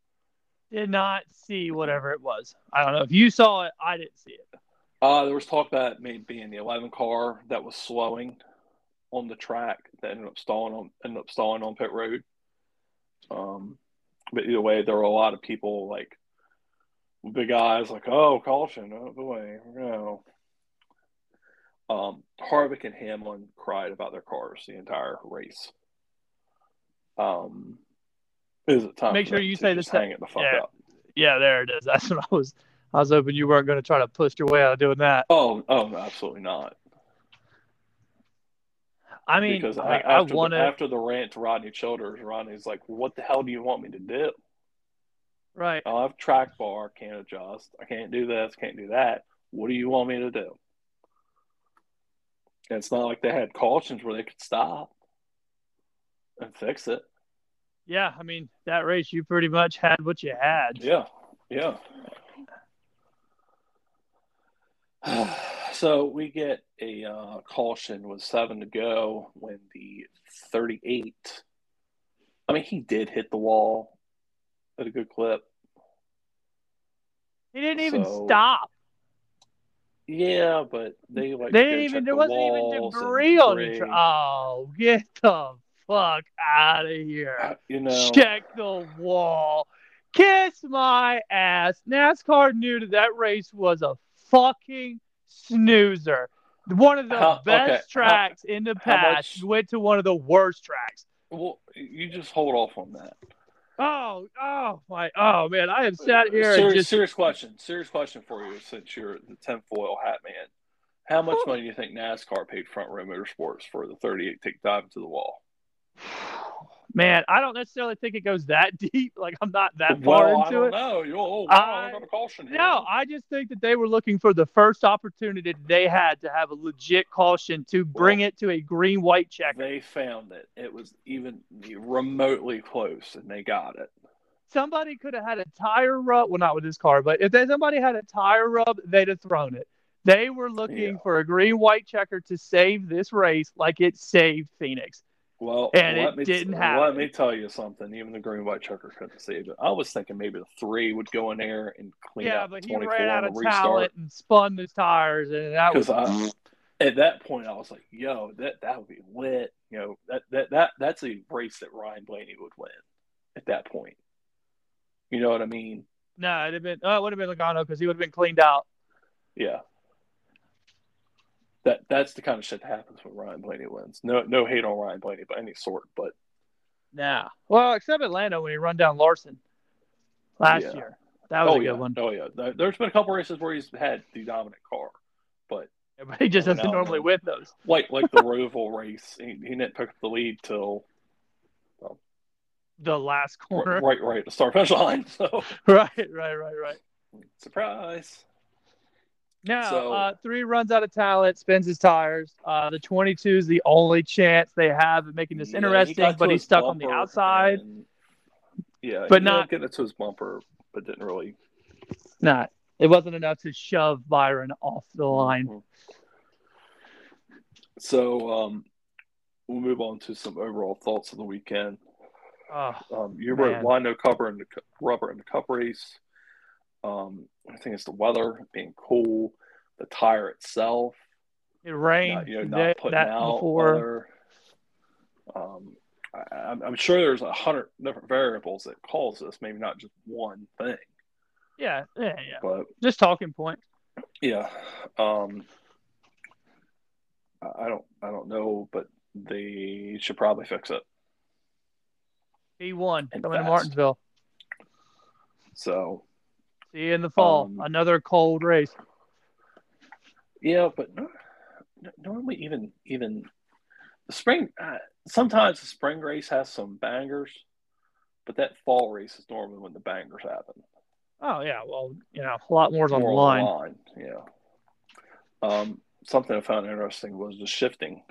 Speaker 2: Did not see whatever it was. I don't know if you saw it. I didn't see it.
Speaker 1: Uh, there was talk that it maybe being the 11 car that was slowing on the track that ended up stalling on ended up stalling on pit road. Um, but either way, there were a lot of people like big eyes, like, "Oh, caution! Oh boy, no." Um, Harvick and Hamlin cried about their cars the entire race. Um, is it time?
Speaker 2: Make sure you
Speaker 1: to
Speaker 2: say sa-
Speaker 1: hang it the fuck
Speaker 2: yeah.
Speaker 1: up.
Speaker 2: Yeah, there it is. That's what I was. I was hoping you weren't going to try to push your way out of doing that.
Speaker 1: Oh, oh, absolutely not.
Speaker 2: I mean,
Speaker 1: because
Speaker 2: I
Speaker 1: after,
Speaker 2: want to.
Speaker 1: after the rant to Rodney Childers, Rodney's like, "What the hell do you want me to do?
Speaker 2: Right.
Speaker 1: Oh, I have track bar, can't adjust. I can't do this, can't do that. What do you want me to do?" And it's not like they had cautions where they could stop and fix it.
Speaker 2: Yeah. I mean, that race, you pretty much had what you had.
Speaker 1: Yeah, yeah. so we get a uh, caution with seven to go when the 38. I mean, he did hit the wall at a good clip.
Speaker 2: He didn't even
Speaker 1: So-
Speaker 2: stop.
Speaker 1: Yeah, but they like
Speaker 2: They didn't even. There
Speaker 1: the
Speaker 2: wasn't even debris on the track. Oh, get the fuck out of here.
Speaker 1: Uh, You know,
Speaker 2: Check the wall. Kiss my ass. NASCAR knew that that race was a fucking snoozer. One of the
Speaker 1: How-
Speaker 2: best
Speaker 1: okay, how-
Speaker 2: tracks in the past
Speaker 1: much-
Speaker 2: went to one of the worst tracks.
Speaker 1: well, you just hold off on that.
Speaker 2: Oh, oh my, oh man, I have sat here
Speaker 1: serious,
Speaker 2: and just
Speaker 1: serious question. Serious question for you, since you're the tinfoil hat man. How much money do you think NASCAR paid Front Row Motorsports for the 38 take dive into the wall?
Speaker 2: Man, I don't necessarily think it goes that deep. Like I'm not that far
Speaker 1: well, I
Speaker 2: into it.
Speaker 1: know. You oh, wow,
Speaker 2: I-
Speaker 1: I got a caution here.
Speaker 2: No, I just think that they were looking for the first opportunity they had to have a legit caution to bring it to a green white checker.
Speaker 1: They found it. It was even remotely close, and they got it.
Speaker 2: Somebody could have had a tire rub. Well, not with this car, but if they, somebody had a tire rub, they'd have thrown it. They were looking
Speaker 1: Yeah.
Speaker 2: for a green white checker to save this race like it saved Phoenix.
Speaker 1: Well,
Speaker 2: And
Speaker 1: let
Speaker 2: it
Speaker 1: me
Speaker 2: didn't
Speaker 1: Let
Speaker 2: happen.
Speaker 1: me tell you something. Even the green white checker couldn't save it. I was thinking maybe the three would go in there and clean
Speaker 2: yeah,
Speaker 1: out
Speaker 2: but
Speaker 1: the
Speaker 2: he
Speaker 1: 24
Speaker 2: ran out of
Speaker 1: the restart.
Speaker 2: talent and spun the tires, and that was
Speaker 1: Because at that point, I was like, "Yo, that that would be lit." You know, that that that that's a race that Ryan Blaney would win. At that point, you know what I mean?
Speaker 2: no, it'd have been. Oh, it would have been Logano because he would have been cleaned out.
Speaker 1: Yeah. That that's the kind of shit that happens when Ryan Blaney wins. No no hate on Ryan Blaney by any sort, but
Speaker 2: Nah. Well, except Atlanta when he run down Larson last
Speaker 1: Yeah.
Speaker 2: year. That was
Speaker 1: oh
Speaker 2: a good
Speaker 1: yeah,
Speaker 2: one.
Speaker 1: oh yeah. There- There's been a couple races where he's had the dominant car, but
Speaker 2: But he just doesn't
Speaker 1: no,
Speaker 2: normally win those.
Speaker 1: like like the Roval race, he, he didn't pick up the lead till
Speaker 2: The last corner.
Speaker 1: right right at the start finish line. So
Speaker 2: Right, right, right, right.
Speaker 1: surprise.
Speaker 2: No,
Speaker 1: So-
Speaker 2: uh, three runs out of talent, spins his tires. Uh, the 22 is the only chance they have of making this
Speaker 1: Yeah,
Speaker 2: interesting,
Speaker 1: to
Speaker 2: but he's stuck on the outside.
Speaker 1: and- yeah,
Speaker 2: But
Speaker 1: he
Speaker 2: not-
Speaker 1: getting get it to his bumper, but didn't really.
Speaker 2: Not. It wasn't enough to shove Byron off the line.
Speaker 1: Mhm. So um, we'll move on to some overall thoughts of the weekend.
Speaker 2: Oh,
Speaker 1: Um, you wrote
Speaker 2: Man.
Speaker 1: why no cover in the rubber in the cup race. Um, I think it's the weather being cool, the tire itself,
Speaker 2: it rained
Speaker 1: not, you know, not putting
Speaker 2: that
Speaker 1: out
Speaker 2: before.
Speaker 1: weather. Um, I, I'm, I'm sure there's a hundred different variables that cause this, maybe not just one thing,
Speaker 2: Yeah, yeah, yeah.
Speaker 1: but
Speaker 2: Just talking point.
Speaker 1: yeah. Um, I don't, I don't know, but they should probably fix it.
Speaker 2: He won
Speaker 1: And
Speaker 2: coming to. Martinsville.
Speaker 1: So
Speaker 2: See you in the fall.
Speaker 1: Um,
Speaker 2: Another cold race.
Speaker 1: Yeah, but no- no- normally even even the spring. Uh, sometimes the spring race has some bangers, but that fall race is normally when the bangers happen.
Speaker 2: Oh yeah, well, you know, a lot more's on the
Speaker 1: More
Speaker 2: line.
Speaker 1: line, yeah. Um, something I found interesting was the shifting.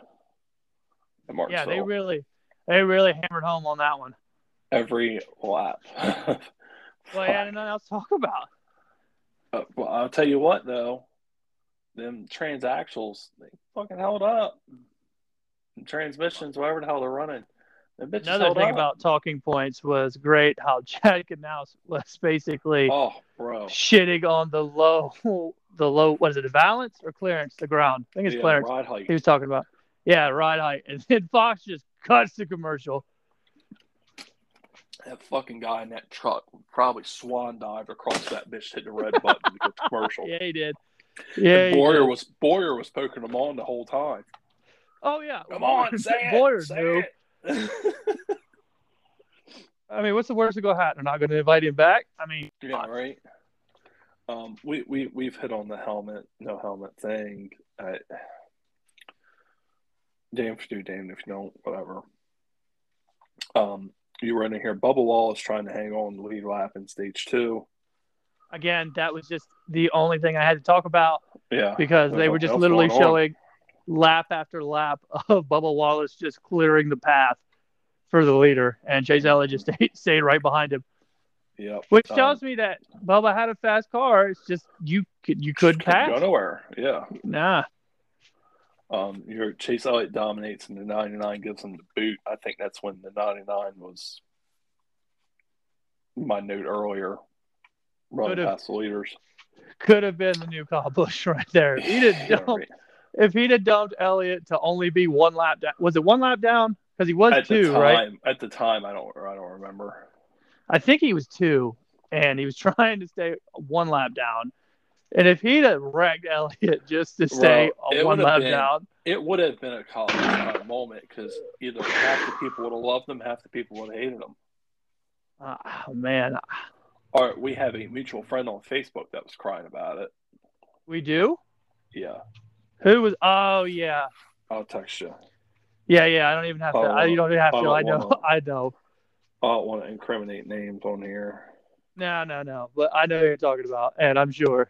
Speaker 2: Yeah, they really, they really hammered home on that one.
Speaker 1: every lap.
Speaker 2: Well, yeah, and nothing else to talk about.
Speaker 1: Uh, well, I'll tell you what though, them transaxles they fucking held up. And transmissions, whatever the hell they're running,
Speaker 2: Another thing
Speaker 1: up.
Speaker 2: about talking points was great how Chad Knaus was basically
Speaker 1: Oh, bro.
Speaker 2: shitting on the low, the low. What is it, the balance or clearance? The ground. I think it's
Speaker 1: Yeah,
Speaker 2: clearance. He was talking about. Yeah, ride height, and then Fox just cuts the commercial.
Speaker 1: That fucking guy in that truck probably swan dived across that bitch, hit the red button to the commercial.
Speaker 2: Yeah, he did. Yeah,
Speaker 1: And
Speaker 2: he
Speaker 1: Bowyer
Speaker 2: did.
Speaker 1: was Bowyer was poking him on the whole time.
Speaker 2: Oh yeah,
Speaker 1: Come on, say it.
Speaker 2: Bowyer
Speaker 1: say it.
Speaker 2: I mean, what's the worst to go hat? They're not going to invite him back. I mean,
Speaker 1: yeah, right. Um, we we we've hit on the helmet, no helmet thing. I, damn if you do, damn if you don't, whatever. Um, you were in here. Bubba Wallace trying to hang on the lead lap in stage two.
Speaker 2: again, that was just the only thing I had to talk about
Speaker 1: Yeah,
Speaker 2: because they were just literally
Speaker 1: on.
Speaker 2: showing lap after lap of Bubba Wallace just clearing the path for the leader, and Chase Elliott just stayed, stayed right behind him,
Speaker 1: yeah.
Speaker 2: which
Speaker 1: Um,
Speaker 2: tells me that Bubba had a fast car. It's just you could you couldn't pass.
Speaker 1: go nowhere. Yeah.
Speaker 2: Nah,
Speaker 1: Um, your Chase Elliott dominates, and the 99 gives him the boot. I think that's when the 99 was my note earlier, running
Speaker 2: Could've-
Speaker 1: past the leaders.
Speaker 2: could have been the new Kyle Busch right there. If he'd have
Speaker 1: Yeah,
Speaker 2: dumped,
Speaker 1: right.
Speaker 2: if he'd have dumped Elliott to only be one lap down, was it one lap down? Because he was
Speaker 1: At
Speaker 2: two,
Speaker 1: time,
Speaker 2: right?
Speaker 1: at the time, I don't, I don't remember.
Speaker 2: I think he was two, and he was trying to stay one lap down. And if he'd have wrecked Elliott just to stay
Speaker 1: Well,
Speaker 2: one lap
Speaker 1: been-
Speaker 2: down,
Speaker 1: It would have been a college moment because either half the people would have loved him, half the people would have hated him.
Speaker 2: uh, oh man,
Speaker 1: Or we have a mutual friend on Facebook that was crying about it.
Speaker 2: we do.
Speaker 1: Yeah,
Speaker 2: Who was? Oh yeah,
Speaker 1: I'll text you.
Speaker 2: yeah, yeah. I don't even have to. I, you don't even have
Speaker 1: I
Speaker 2: to.
Speaker 1: don't
Speaker 2: I know.
Speaker 1: wanna-
Speaker 2: I know.
Speaker 1: I don't want to incriminate names on here.
Speaker 2: No, no, no. But I know who you're talking about, and I'm sure.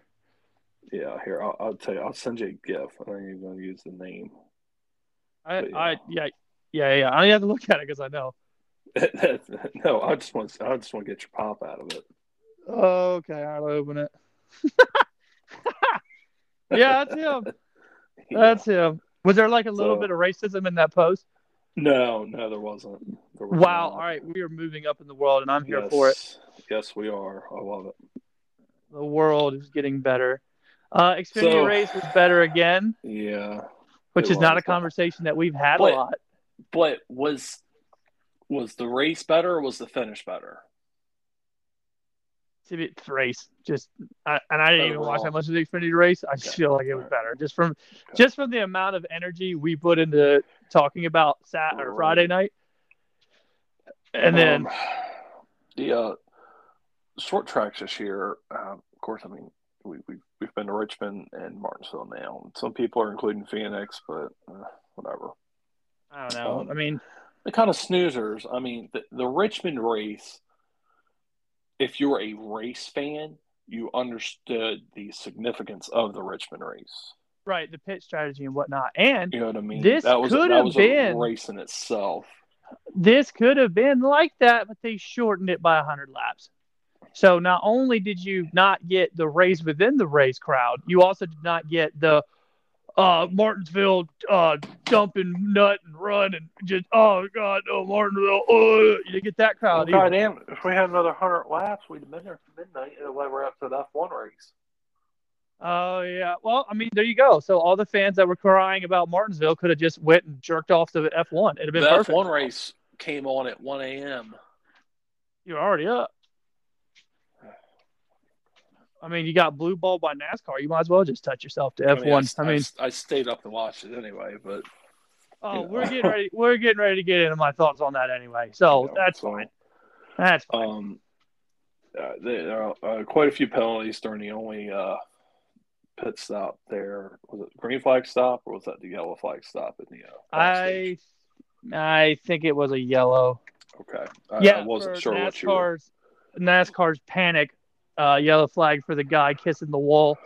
Speaker 1: Yeah, here I'll, I'll tell you. I'll send you a GIF. I you're going to use the name.
Speaker 2: I,
Speaker 1: But, yeah.
Speaker 2: I, yeah, yeah, yeah. I don't even have to look at it because I know.
Speaker 1: no, I just want I just want to get your pop out of it.
Speaker 2: Oh, okay, I'll open it. yeah, that's him.
Speaker 1: Yeah.
Speaker 2: That's him. Was there like a little
Speaker 1: So-
Speaker 2: bit of racism in that post?
Speaker 1: no, no, there wasn't. There was
Speaker 2: Wow.
Speaker 1: not.
Speaker 2: All right, we are moving up in the world, and I'm here
Speaker 1: yes.
Speaker 2: for it.
Speaker 1: Yes, we are. I love it.
Speaker 2: The world is getting better. Uh, Xfinity
Speaker 1: So-
Speaker 2: race was better again,
Speaker 1: Yeah,
Speaker 2: which is not a conversation that we've had
Speaker 1: But-
Speaker 2: a lot.
Speaker 1: but was was the race better or was the finish better?
Speaker 2: To be it's race, just I, and I didn't even watch that much of the Xfinity race. I just
Speaker 1: Okay.
Speaker 2: feel like it was better, just from just from the amount of energy we put into talking about Sat or Friday night, and then
Speaker 1: Um, the uh, short tracks this year. Uh, of course, I mean we, we we've been to Richmond and Martinsville now. Some people are including Phoenix, but uh, whatever.
Speaker 2: I don't know.
Speaker 1: um,
Speaker 2: I mean,
Speaker 1: the kind of snoozers. I mean, the, the Richmond race. If you're a race fan, you understood the significance of the Richmond race.
Speaker 2: Right, the pit strategy and whatnot. And
Speaker 1: You know what I mean?
Speaker 2: This
Speaker 1: that was
Speaker 2: could
Speaker 1: that
Speaker 2: have
Speaker 1: was
Speaker 2: been-
Speaker 1: a race in itself.
Speaker 2: this could have been like that, but they shortened it by 100 laps. So not only did you not get the race within the race crowd, you also did not get the uh, Martinsville uh, dumping nut and run and just oh god no Martinsville oh you didn't get that
Speaker 1: Well,
Speaker 2: crowd. either.
Speaker 1: goddamn, if we had another hundred laps, we'd have been there for midnight and we were up to that one race.
Speaker 2: Oh yeah. Well, I mean, there you go. So all the fans that were crying about Martinsville could have just went and jerked off to the F1. It'd have been
Speaker 1: The
Speaker 2: perfect.
Speaker 1: F1 race came on at one a.m.
Speaker 2: You're already up. I mean, you got blue ball by NASCAR. You might as well just touch yourself to F1. I mean,
Speaker 1: I, I stayed up to watch it anyway, but
Speaker 2: oh,
Speaker 1: yeah.
Speaker 2: we're getting ready. We're getting ready to get into my thoughts on that anyway. So
Speaker 1: you know,
Speaker 2: that's
Speaker 1: so,
Speaker 2: fine. That's fine.
Speaker 1: Um, uh, there are uh, quite a few penalties during the only uh, pit stop there. Was it green flag stop or was that the yellow flag stop in the? Uh,
Speaker 2: I,
Speaker 1: stage?
Speaker 2: I think it was a yellow.
Speaker 1: okay. I,
Speaker 2: yeah,
Speaker 1: I wasn't sure what you were.
Speaker 2: NASCAR's NASCAR's panic. Uh, yellow flag for the guy kissing the wall.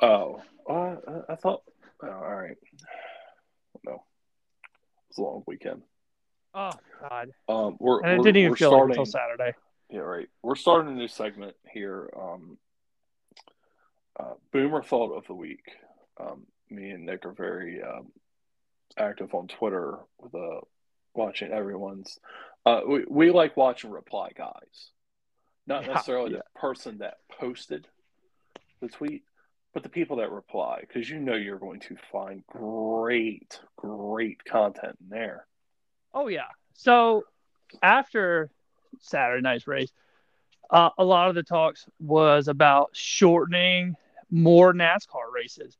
Speaker 1: Oh, uh, I, thought. Oh, all right. No, it's a long weekend.
Speaker 2: Oh God!
Speaker 1: Um, we're
Speaker 2: And it
Speaker 1: we're,
Speaker 2: didn't even feel like
Speaker 1: starting.
Speaker 2: until Saturday.
Speaker 1: Yeah, right. We're starting a new segment here. Um, uh, Boomer thought of the week. Um, me and Nick are very um, active on Twitter with uh, watching everyone's. Uh, we we like watching reply guys, not
Speaker 2: Yeah,
Speaker 1: necessarily
Speaker 2: yeah.
Speaker 1: the person that posted the tweet, but the people that reply, because you know you're going to find great, great content in there.
Speaker 2: Oh yeah. So after Saturday night's race, uh, a lot of the talks was about shortening more NASCAR races,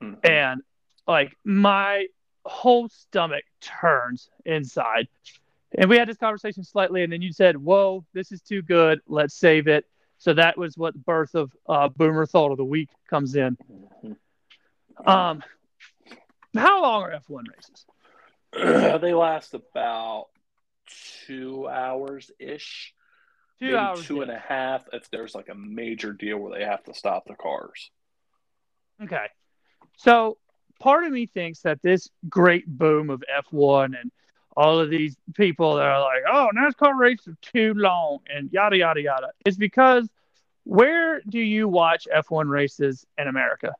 Speaker 1: Mhm.
Speaker 2: and like my whole stomach turns inside. And we had this conversation slightly, and then you said, "Whoa, this is too good. Let's save it." So that was what the birth of uh, Boomer Thought of the Week comes in. Um, how long are F1 races?
Speaker 1: they last about two hours ish.
Speaker 2: Two
Speaker 1: maybe
Speaker 2: hours.
Speaker 1: two and a half if there's like a major deal where they have to stop the cars.
Speaker 2: Okay. So part of me thinks that this great boom of F1 and all of these people that are like, oh, NASCAR races are too long and yada, yada, yada, It's because where do you watch F1 races in America?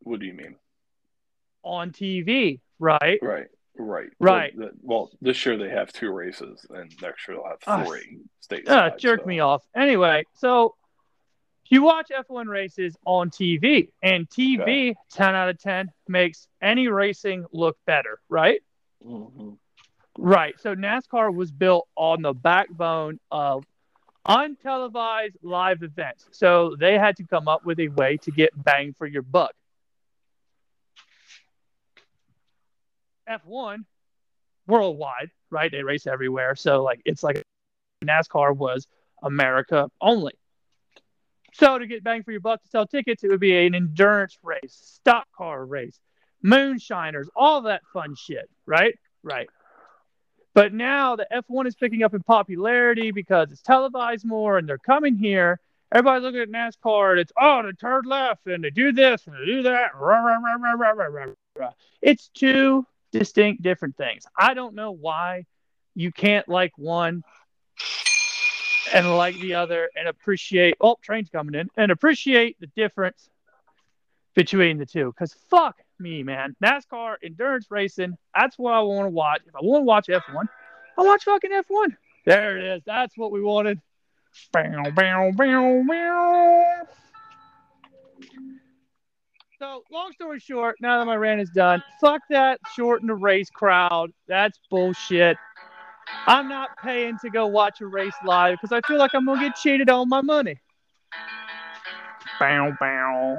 Speaker 1: What- do you mean?
Speaker 2: On TV, right?
Speaker 1: Right, right,
Speaker 2: Right.
Speaker 1: Well, the- well, this year they have two races, and next year they'll have
Speaker 2: Ah,
Speaker 1: three states.
Speaker 2: Uh, jerk
Speaker 1: so-
Speaker 2: me off. Anyway, so you watch F1 races on TV, and TV, 10 out of 10, makes any racing look better, right?
Speaker 1: Mhm.
Speaker 2: Right. So NASCAR was built on the backbone of untelevised live events. So they had to come up with a way to get bang for your buck. F1 worldwide, right? They race everywhere. So like it's like NASCAR was America only. So to get bang for your buck to sell tickets, it would be an endurance race, stock car race, moonshiners, all that fun shit, right? Right. But now the F1 is picking up in popularity because it's televised more and they're coming here. Everybody's looking at NASCAR and it's, oh, they turn left and they do this and they do that. It's two distinct different things. I don't know why you can't like one and like the other and appreciate, oh, train's coming in, and appreciate the difference between the two. Because fuck me, man. NASCAR, endurance racing, that's what I want to watch. If I want to watch F1, I watch fucking F1. There it is. That's what we wanted. Bow, bow, bow, bow. So, long story short, now that my rant is done, fuck that short shorten the race crowd. That's bullshit. I'm not paying to go watch a race live because I feel like I'm gonna get cheated on my money. Bow, bow.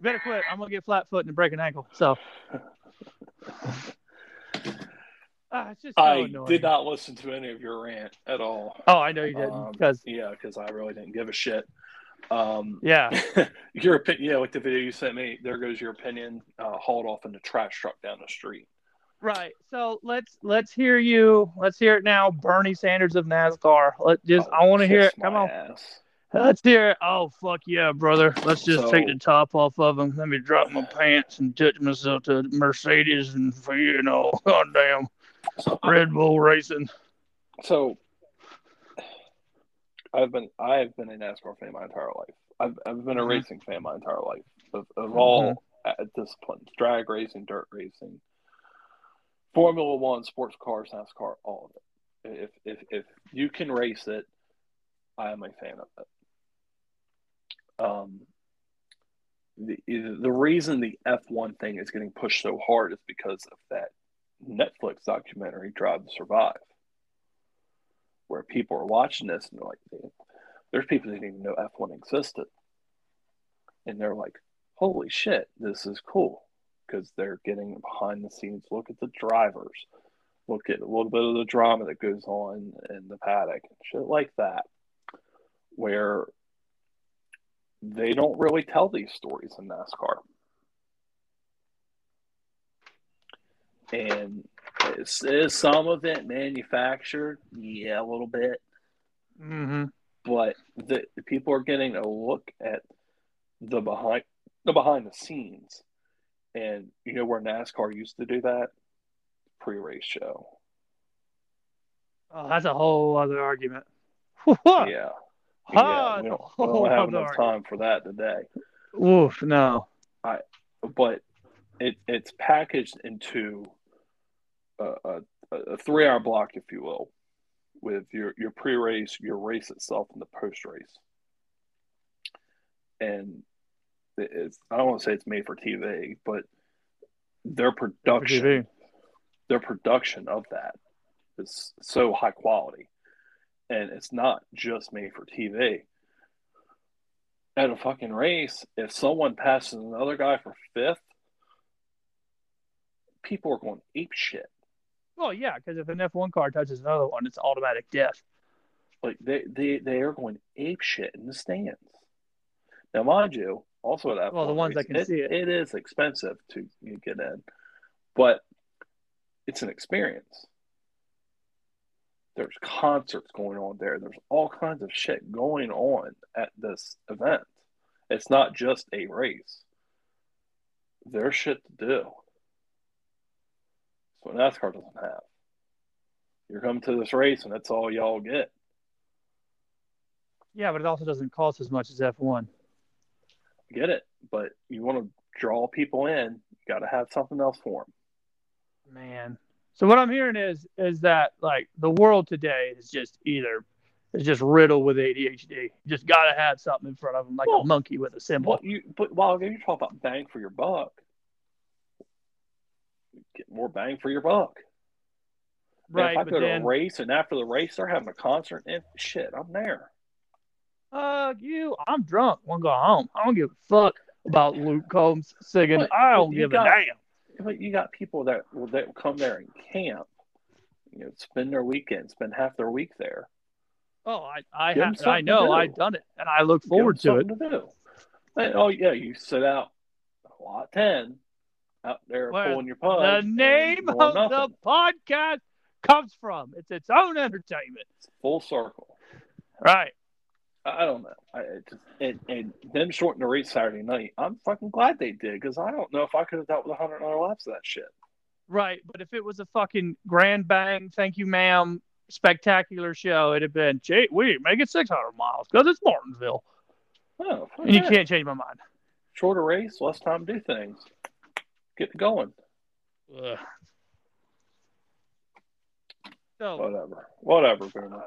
Speaker 2: Better quit. I'm gonna get flat foot and break an ankle. So, Ah, it's just so
Speaker 1: I
Speaker 2: annoying.
Speaker 1: did not listen to any of your rant at all.
Speaker 2: Oh, I know you didn't
Speaker 1: Um, Yeah, because I really didn't give a shit. Um,
Speaker 2: yeah,
Speaker 1: your opinion, yeah, like the video you sent me. There goes your opinion. Uh, hauled off in the trash truck down the street.
Speaker 2: Right. So let's let's hear you. Let's hear it now, Bernie Sanders of NASCAR. Let just
Speaker 1: Oh,
Speaker 2: I want to hear it. Come on.
Speaker 1: ass.
Speaker 2: Let's hear it. Oh fuck yeah, brother. Let's just take the top off of him. Let me drop my pants and touch myself to Mercedes and you know, goddamn
Speaker 1: So,
Speaker 2: Red Bull racing.
Speaker 1: so I've been I have been a NASCAR fan my entire life. I've I've been a
Speaker 2: Mhm.
Speaker 1: racing fan my entire life of, of
Speaker 2: Mm-hmm.
Speaker 1: all uh, disciplines: drag racing, dirt racing, Formula One, sports cars, NASCAR, all of it. If if if you can race it, I am a fan of it. Um, the the reason the F one thing is getting pushed so hard is because of that Netflix documentary Drive to Survive, where people are watching this and they're like, there's people that didn't even know F one existed, and they're like, holy shit, this is cool because they're getting behind the scenes look at the drivers, look at a little bit of the drama that goes on in the paddock shit like that, where they don't really tell these stories in NASCAR. And is, is some of it manufactured? Yeah, a little bit.
Speaker 2: Mm-hmm.
Speaker 1: But the, the people are getting a look at the behind the behind the scenes. And you know where NASCAR used to do that? Pre-race show.
Speaker 2: Oh, that's a whole other argument.
Speaker 1: Yeah.
Speaker 2: Ah,
Speaker 1: yeah, we don't, we don't have enough time for that today.
Speaker 2: Oof, no.
Speaker 1: I, but it it's packaged into a, a, a three hour block, if you will, with your your pre race, your race itself, and the post race. And it's I don't want to say it's made for TV, but their production,
Speaker 2: TV.
Speaker 1: their production of that is so high quality, and it's not just made for TV. At a fucking race, if someone passes another guy for fifth, people are going ape shit.
Speaker 2: Well, yeah, because if an F1 car touches another one, it's automatic death.
Speaker 1: Like they they they are going ape shit in the stands. Now, mind you, also at F1
Speaker 2: Well, the ones that can see it.
Speaker 1: it is expensive to get in, but it's an experience. There's concerts going on there. There's all kinds of shit going on at this event. It's not just a race. There's shit to do. So NASCAR doesn't have. You're coming to this race and that's all y'all get.
Speaker 2: Yeah, but it also doesn't cost as much as F1.
Speaker 1: Get it, but you want to draw people in, you got to have something else for them.
Speaker 2: Man. So what I'm hearing is is that like the world today is just either is just riddled with ADHD. You just got to have something in front of them, like
Speaker 1: Well,
Speaker 2: a monkey with a cymbal.
Speaker 1: But you, but while you talk about bang for your buck, get more bang for your buck.
Speaker 2: Right,
Speaker 1: if I go
Speaker 2: then
Speaker 1: to a race and after the race they're having a concert, and shit, I'm there.
Speaker 2: Fuck you, I'm drunk. Want to go home? I don't give a fuck about Luke Combs singing.
Speaker 1: But-
Speaker 2: I don't give
Speaker 1: got-
Speaker 2: a damn.
Speaker 1: But you got people that that come there and camp, you know, spend their weekend, spend half their week there.
Speaker 2: Oh, I I
Speaker 1: Give
Speaker 2: have, I know. I've done it, and I look forward to it.
Speaker 1: To. And, oh yeah, you sit out lot ten out there
Speaker 2: Well,
Speaker 1: pulling your pugs.
Speaker 2: The name of
Speaker 1: nothing.
Speaker 2: the podcast comes from it's its own entertainment.
Speaker 1: full circle.
Speaker 2: Right.
Speaker 1: I don't know. I it just and, and them shorting the race Saturday night. I'm fucking glad they did because I don't know if I could have dealt with a hundred other laps of that shit.
Speaker 2: Right. But if it was a fucking grand bang, thank you, ma'am, spectacular show, it'd have been, we make it 600 miles because it's Martinsville.
Speaker 1: Oh,
Speaker 2: And you can't change my mind.
Speaker 1: shorter race, less time to do things. Get going.
Speaker 2: Ugh. So
Speaker 1: Whatever. Whatever, Boomer.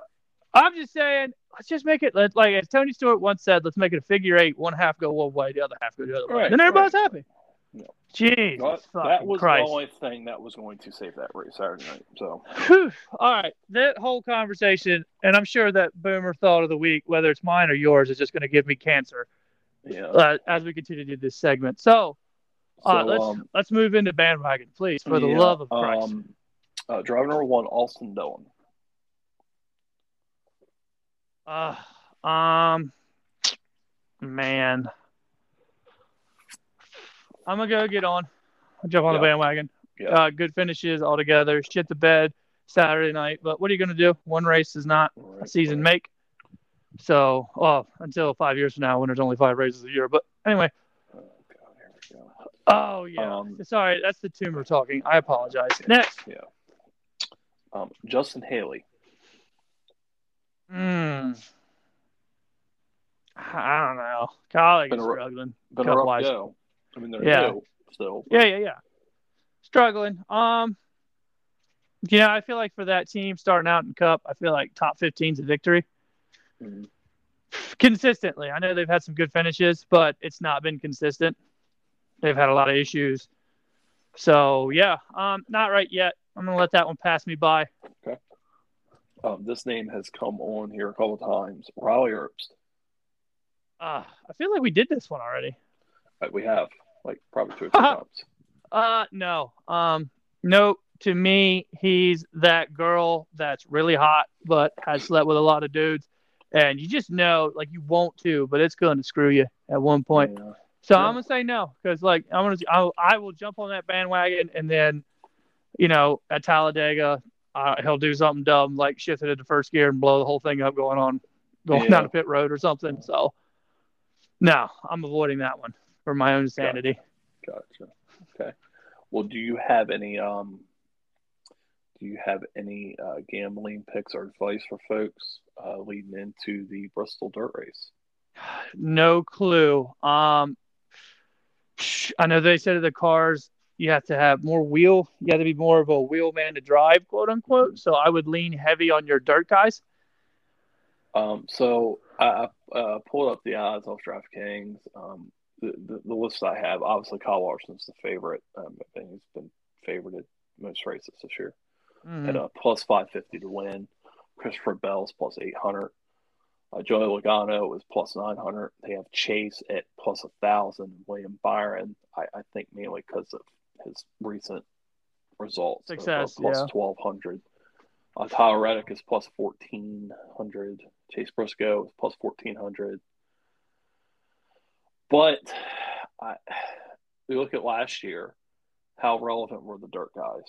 Speaker 2: I'm just saying, let's just make it like as Tony Stewart once said, let's make it a figure eight. One half go one way, the other half go the other way.
Speaker 1: Right,
Speaker 2: Then everybody's
Speaker 1: right.
Speaker 2: happy.
Speaker 1: Yeah.
Speaker 2: Jesus
Speaker 1: That, that was
Speaker 2: Christ.
Speaker 1: the only thing that was going to save that race Saturday night. So
Speaker 2: Whew. All right, that whole conversation, and I'm sure that Boomer thought of the week, whether it's mine or yours, is just going to give me cancer
Speaker 1: yeah.
Speaker 2: uh, as we continue to do this segment. So, uh,
Speaker 1: So,
Speaker 2: let's
Speaker 1: um,
Speaker 2: let's move into bandwagon, please, for the
Speaker 1: yeah,
Speaker 2: love of Christ.
Speaker 1: Um, uh, driver number one, Austin Dillon.
Speaker 2: Uh, um, man, I'm gonna go get on. I'll jump on the bandwagon.
Speaker 1: Yeah.
Speaker 2: Uh, good finishes all together. Shit the bed Saturday night. But what are you to do? One race is not a season
Speaker 1: right.
Speaker 2: make. So, well, until five years from now, when there's only five races a year. But anyway,
Speaker 1: Oh, God, here we go.
Speaker 2: oh yeah,
Speaker 1: Um,
Speaker 2: sorry, that's the tumor talking. I apologize. Next,
Speaker 1: Yeah. Um, Justin Haley.
Speaker 2: Hmm. I don't know. Kaulig
Speaker 1: Been
Speaker 2: is
Speaker 1: a
Speaker 2: struggling.
Speaker 1: Been a rough go. I mean, they're
Speaker 2: Yeah.
Speaker 1: new still.
Speaker 2: Yeah, yeah, yeah. Struggling. Um, you know, I feel like for that team starting out in Cup, I feel like top 15's a victory
Speaker 1: Mhm.
Speaker 2: consistently. I know they've had some good finishes, but it's not been consistent. They've had a lot of issues. So yeah, um, not right yet. I'm gonna let that one pass me by.
Speaker 1: Um, this name has come on here a couple times. Riley Herbst.
Speaker 2: Uh, I feel like we did this one already.
Speaker 1: Uh, We have like probably two or three times.
Speaker 2: Uh, no. Um, no. To me, he's that girl that's really hot, but has slept with a lot of dudes, and you just know, like, you want to, but it's going to screw you at one point.
Speaker 1: Yeah.
Speaker 2: So
Speaker 1: Yeah.
Speaker 2: I'm gonna say no, because like I'm gonna, I'll, I will jump on that bandwagon, and then, you know, at Talladega, uh, he'll do something dumb like shift it into first gear and blow the whole thing up going on, going
Speaker 1: Yeah.
Speaker 2: down a pit road or something. So, no, I'm avoiding that one for my own sanity.
Speaker 1: Gotcha. Okay. Well, do you have any um do you have any uh, gambling picks or advice for folks uh, leading into the Bristol Dirt Race?
Speaker 2: No clue. Um, I know they said the cars you have to have more wheel. You have to be more of a wheel man to drive, quote unquote. So I would lean heavy on your dirt guys.
Speaker 1: Um, so I, uh, pulled up the odds off DraftKings. Um, the, the, the list I have, obviously Kyle Larson's the favorite. Um, I think he's been favored at most races this year.
Speaker 2: Mhm.
Speaker 1: at a plus 550 to win. Christopher Bell's plus 800. Uh, Joey Logano is plus 900. They have Chase at plus 1,000. William Byron, I, I think mainly because of his recent results.
Speaker 2: Success,
Speaker 1: plus
Speaker 2: yeah.
Speaker 1: 1,200. Uh, Tyler Reddick is plus 1,400. Chase Briscoe is plus 1,400. But I, we look at last year, how relevant were the dirt guys?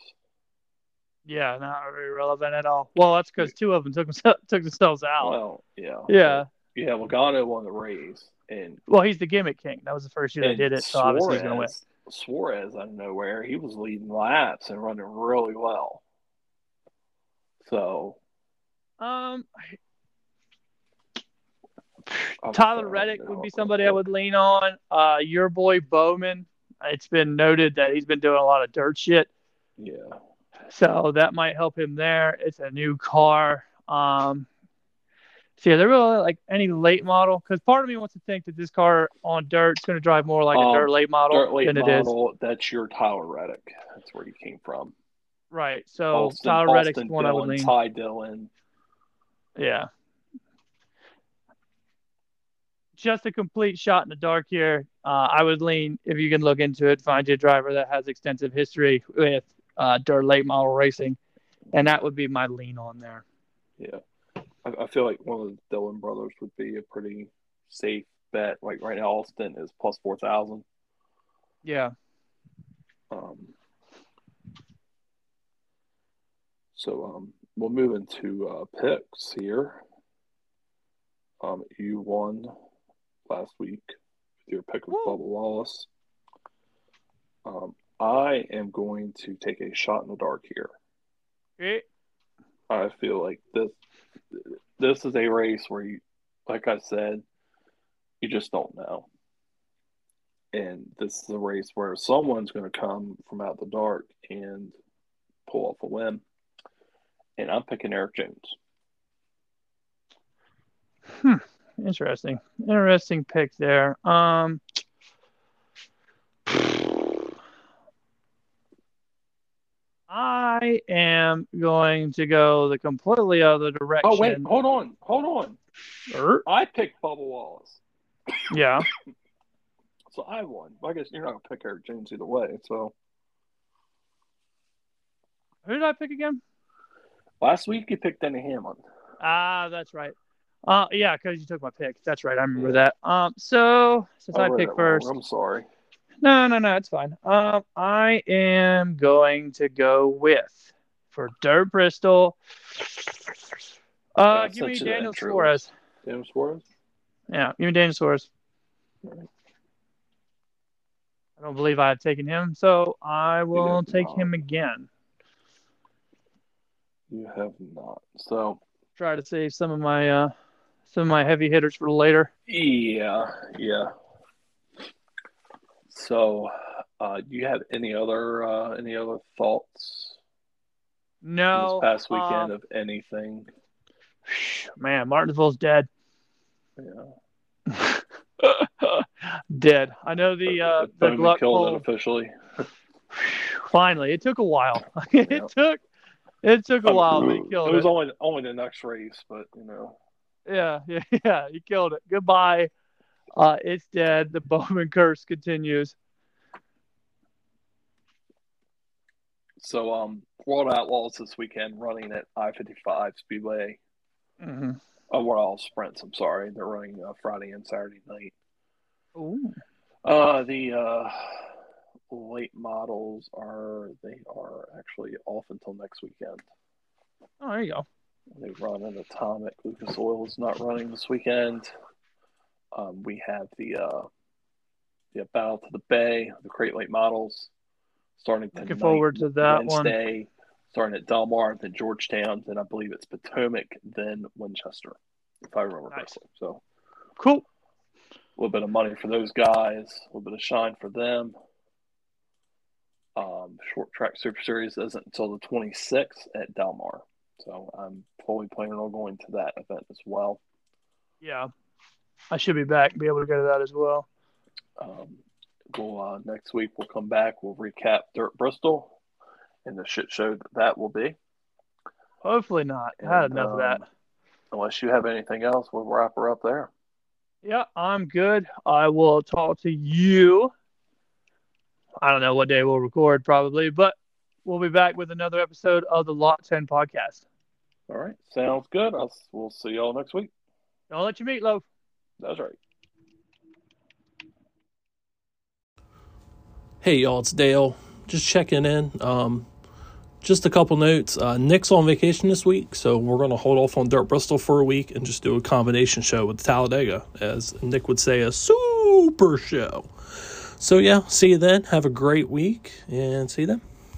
Speaker 2: Yeah, not very relevant at all. Well, that's because two of them took themse- took themselves out.
Speaker 1: Well, yeah.
Speaker 2: yeah.
Speaker 1: Yeah, Logano won the race, and
Speaker 2: Well, he's the gimmick king. That was the first year they did it, so obviously he's gonna win.
Speaker 1: Suarez, out of nowhere, he was leading laps and running really well. So
Speaker 2: Um,
Speaker 1: I'm
Speaker 2: Tyler Reddick would be somebody I would lean on. Uh, your boy Bowman. It's been noted that he's been doing a lot of dirt shit,
Speaker 1: Yeah,
Speaker 2: so that might help him there. It's a new car. Um, so yeah, they're really like any late model because part of me wants to think that this car on dirt is going to drive more like
Speaker 1: Um,
Speaker 2: a dirt late model
Speaker 1: dirt late
Speaker 2: than it is.
Speaker 1: model. That's your Tyler Reddick. That's where you came from.
Speaker 2: Right. So
Speaker 1: Austin,
Speaker 2: Tyler Reddick's
Speaker 1: Austin
Speaker 2: one I would
Speaker 1: Dillon,
Speaker 2: lean.
Speaker 1: Ty Dillon.
Speaker 2: Yeah. Just a complete shot in the dark here. Uh, I would lean, if you can look into it, find you a driver that has extensive history with uh, dirt late model racing. And that would be my lean on there.
Speaker 1: Yeah, I, I feel like one of the Dillon brothers would be a pretty safe bet. Like right now, Austin is plus four thousand.
Speaker 2: Yeah.
Speaker 1: Um, so um, we'll move into uh, picks here. Um, you won last week with your pick of
Speaker 2: Woo.
Speaker 1: Bubba Wallace. Um, I am going to take a shot in the dark here.
Speaker 2: Okay.
Speaker 1: I feel like this this is a race where you, like I said, you just don't know. And this is a race where someone's going to come from out the dark and pull off a win. And I'm picking Erik Jones. Hmm.
Speaker 2: Interesting. Interesting pick there. Um, I am going to go the completely other direction.
Speaker 1: Oh wait, hold on, hold on.
Speaker 2: Er,
Speaker 1: I picked Bubba Wallace,
Speaker 2: Yeah.
Speaker 1: so I won. I guess you're not going to pick Erik Jones either way. So
Speaker 2: Who did I pick again?
Speaker 1: last week you picked Denny Hamlin.
Speaker 2: Ah, that's right. Uh, yeah, because you took my pick. That's right. I remember that. Um, so since I
Speaker 1: wrote
Speaker 2: picked
Speaker 1: wrong.
Speaker 2: first,
Speaker 1: I'm sorry.
Speaker 2: No, no, no, it's fine. Um, I am going to go with for Dirt Bristol. Uh,
Speaker 1: That's
Speaker 2: give me Daniel Suarez.
Speaker 1: Daniel Suarez.
Speaker 2: Yeah, give me Daniel Suarez. I don't believe I have taken him, so I will take
Speaker 1: not.
Speaker 2: him again.
Speaker 1: You have not. So
Speaker 2: Try to save some of my uh, some of my heavy hitters for later.
Speaker 1: yeah, yeah. So, uh, do you have any other uh, any other thoughts
Speaker 2: No,
Speaker 1: this past weekend
Speaker 2: uh,
Speaker 1: of anything?
Speaker 2: man, Martinsville's dead.
Speaker 1: Yeah.
Speaker 2: dead. I know the uh, the
Speaker 1: Bowman
Speaker 2: Gluck
Speaker 1: killed
Speaker 2: poll.
Speaker 1: it officially.
Speaker 2: Finally, it took a while. it
Speaker 1: Yep.
Speaker 2: took it took a while, but he
Speaker 1: It
Speaker 2: killed
Speaker 1: was
Speaker 2: it.
Speaker 1: only only the next race, but you know.
Speaker 2: Yeah, yeah, yeah. He killed it. Goodbye. Uh, it's dead. The Bowman curse continues.
Speaker 1: So, um, World Outlaws this weekend running at I fifty five Speedway.
Speaker 2: Mm-hmm.
Speaker 1: Oh, World Outlaws Sprints. I'm sorry, they're running uh, Friday and Saturday night.
Speaker 2: Ooh.
Speaker 1: Uh, the uh, late models are they are actually off until next weekend.
Speaker 2: Oh, there you go.
Speaker 1: They run an Atomic. Lucas Oil is not running this weekend. Um, we have the uh, the Battle to the Bay, the Crate Late models, starting
Speaker 2: Looking
Speaker 1: tonight,
Speaker 2: forward to that one.
Speaker 1: Wednesday, starting at Delmar, then Georgetown, then I believe it's Potomac, then Winchester, if I remember
Speaker 2: Nice.
Speaker 1: correctly. So
Speaker 2: Cool.
Speaker 1: a little bit of money for those guys, a little bit of shine for them. Um, short track Super Series isn't until the 26th at Delmar. So I'm fully planning on going to that event as well.
Speaker 2: Yeah. I should be back be able to go to that as well.
Speaker 1: Um, we'll uh, next week we'll come back. We'll recap Dirt Bristol and the shit show that that will be.
Speaker 2: Hopefully not. I had
Speaker 1: And,
Speaker 2: enough of that.
Speaker 1: um, Unless you have anything else, we'll wrap her up there.
Speaker 2: Yeah, I'm good. I will talk to you. I don't know what day we'll record, probably, but we'll be back with another episode of the Lot 10 podcast.
Speaker 1: All right, sounds good. I'll, we'll see y'all next week.
Speaker 2: Don't let you meet, Loaf.
Speaker 1: That's right.
Speaker 3: Hey y'all, it's Dale. Just checking in. Um, just a couple notes. Uh, Nick's on vacation this week, so we're to hold off on Dirt Bristol for a week and just do a combination show with Talladega, as Nick would say, a super show. So yeah, see you then. Have a great week, and see you then.